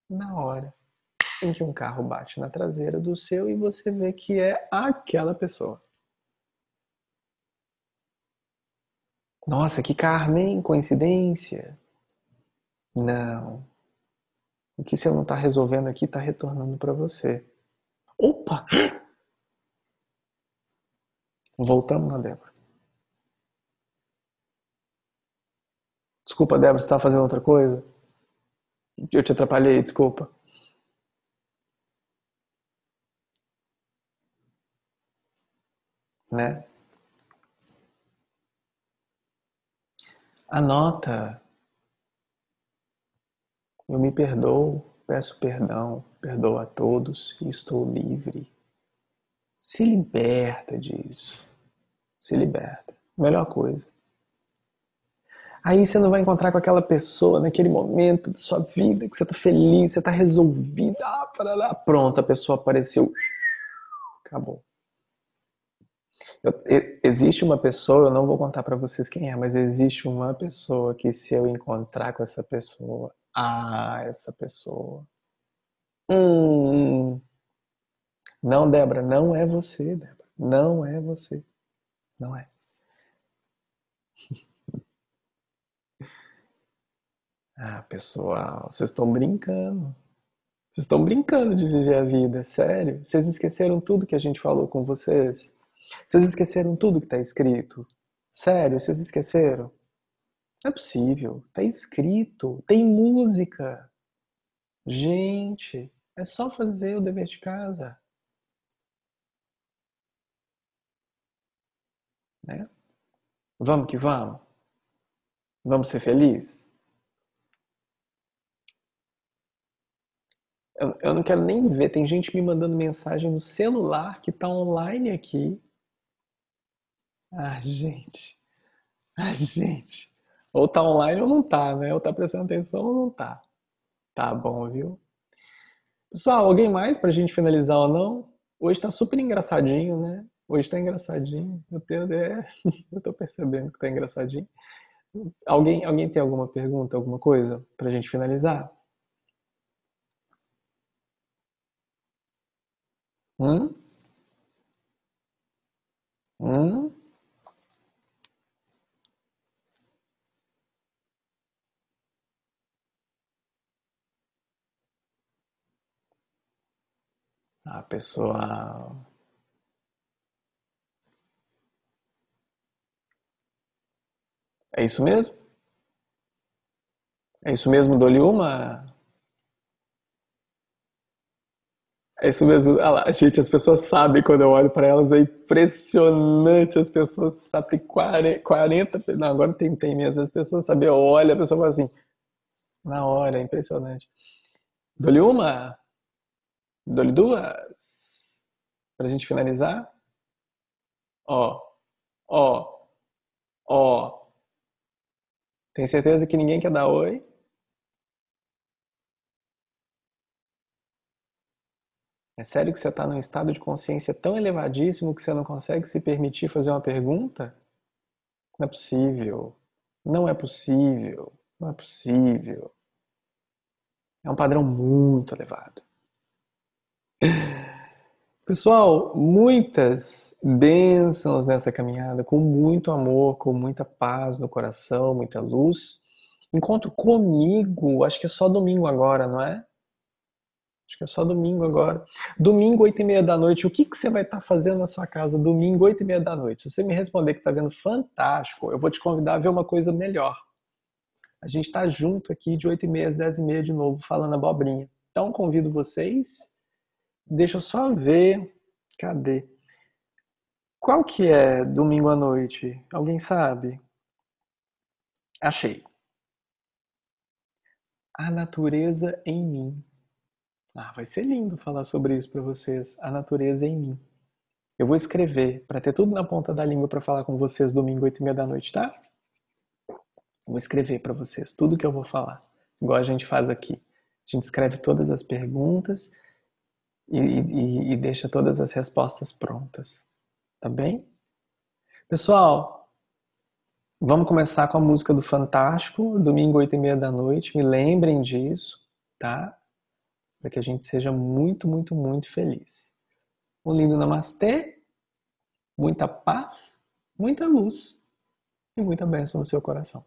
na hora em que um carro bate na traseira do seu e você vê que é aquela pessoa. Nossa, que Carmen, coincidência? Não. O que você não está resolvendo aqui está retornando para você. Opa! Voltamos na Débora. Desculpa, Débora, você estava fazendo outra coisa? Eu te atrapalhei, desculpa. Né? Anota eu me perdoo, peço perdão, perdoo a todos e estou livre. Se liberta disso. Se liberta. Melhor coisa. Aí você não vai encontrar com aquela pessoa naquele momento da sua vida que você está feliz, você está resolvido. Ah. Pronto, a pessoa apareceu Acabou. Eu, existe uma pessoa, eu não vou contar para vocês quem é, mas existe uma pessoa que se eu encontrar com essa pessoa, ah, essa pessoa. Hum, não, Débora, não é você, Débora. Não é você. Não é. Ah, pessoal, vocês estão brincando. Vocês estão brincando de viver a vida, sério? Vocês esqueceram tudo que a gente falou com vocês? Vocês esqueceram tudo que está escrito? Sério, vocês esqueceram? Não é possível. Está escrito. Tem música. Gente, é só fazer o dever de casa. Né? Vamos que vamos? Vamos ser felizes? Eu, eu não quero nem ver. Tem gente me mandando mensagem no celular que está online aqui. Ah, gente. Ah, gente. Ou tá online ou não tá, né? Ou tá prestando atenção ou não tá. Tá bom, viu? Pessoal, alguém mais pra gente finalizar ou não? Hoje tá super engraçadinho, né? Hoje tá engraçadinho. Eu, tenho, é, eu tô percebendo que tá engraçadinho. Alguém, alguém tem alguma pergunta, alguma coisa pra gente finalizar? Hum? A pessoa É isso mesmo? É isso mesmo, dou-lhe uma? É isso mesmo. Olha lá, gente, as pessoas sabem quando eu olho para elas, é impressionante. As pessoas sabem 40, 40 não, agora tem, tem mesmo. As pessoas sabem, olha, a pessoa fala assim, na hora, é impressionante. Dou-lhe uma? Dou-lhe duas? Pra gente finalizar? Ó, ó, ó. Tem certeza que ninguém quer dar oi? É sério que você está num estado de consciência tão elevadíssimo que você não consegue se permitir fazer uma pergunta? Não é possível. Não é possível. Não é possível. É um padrão muito elevado. Pessoal, muitas bênçãos nessa caminhada, com muito amor, com muita paz no coração, muita luz. Encontro comigo, acho que é só domingo agora, não é? Acho que é só domingo agora. Domingo, oito e meia da noite. O que, que você vai estar fazendo na sua casa domingo, oito e meia da noite? Se você me responder que está vendo fantástico, eu vou te convidar a ver uma coisa melhor. A gente está junto aqui de oito e meia às dez e meia de novo, falando abobrinha. Então, convido vocês. Deixa eu só ver. Cadê? Qual que é domingo à noite? Alguém sabe? Achei. A natureza em mim. Ah, vai ser lindo falar sobre isso para vocês. A natureza em mim. Eu vou escrever para ter tudo na ponta da língua para falar com vocês domingo, oito e meia da noite, tá? Vou escrever para vocês tudo que eu vou falar, igual a gente faz aqui. A gente escreve todas as perguntas e, e, e deixa todas as respostas prontas, tá bem? Pessoal, vamos começar com a música do Fantástico, domingo, oito e meia da noite. Me lembrem disso, tá? para que a gente seja muito, muito, muito feliz. Um lindo namastê, muita paz, muita luz e muita bênção no seu coração.